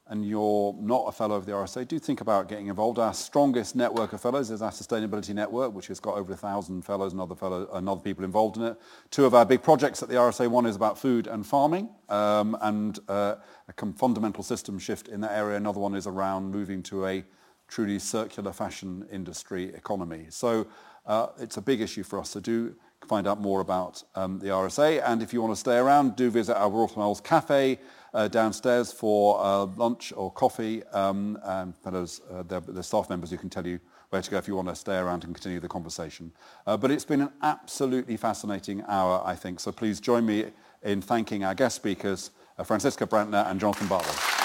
and you're not a fellow of the RSA, do think about getting involved. Our strongest network of fellows is our Sustainability Network, which has got over a thousand fellows and other, fellow, and other people involved in it. Two of our big projects at the RSA, one is about food and farming, um, and uh, a fundamental system shift in that area. Another one is around moving to a truly circular fashion industry economy. So uh, it's a big issue for us to do find out more about um, the RSA. And if you want to stay around, do visit our Rawthmells Cafe uh, downstairs for uh, lunch or coffee. Um, and fellows, uh, the, staff members who can tell you where to go if you want to stay around and continue the conversation. Uh, but it's been an absolutely fascinating hour, I think. So please join me in thanking our guest speakers, uh, Franziska Brantner and Jonathan Bartlett.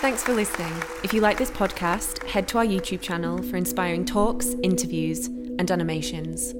Thanks for listening. If you like this podcast, head to our YouTube channel for inspiring talks, interviews, and animations.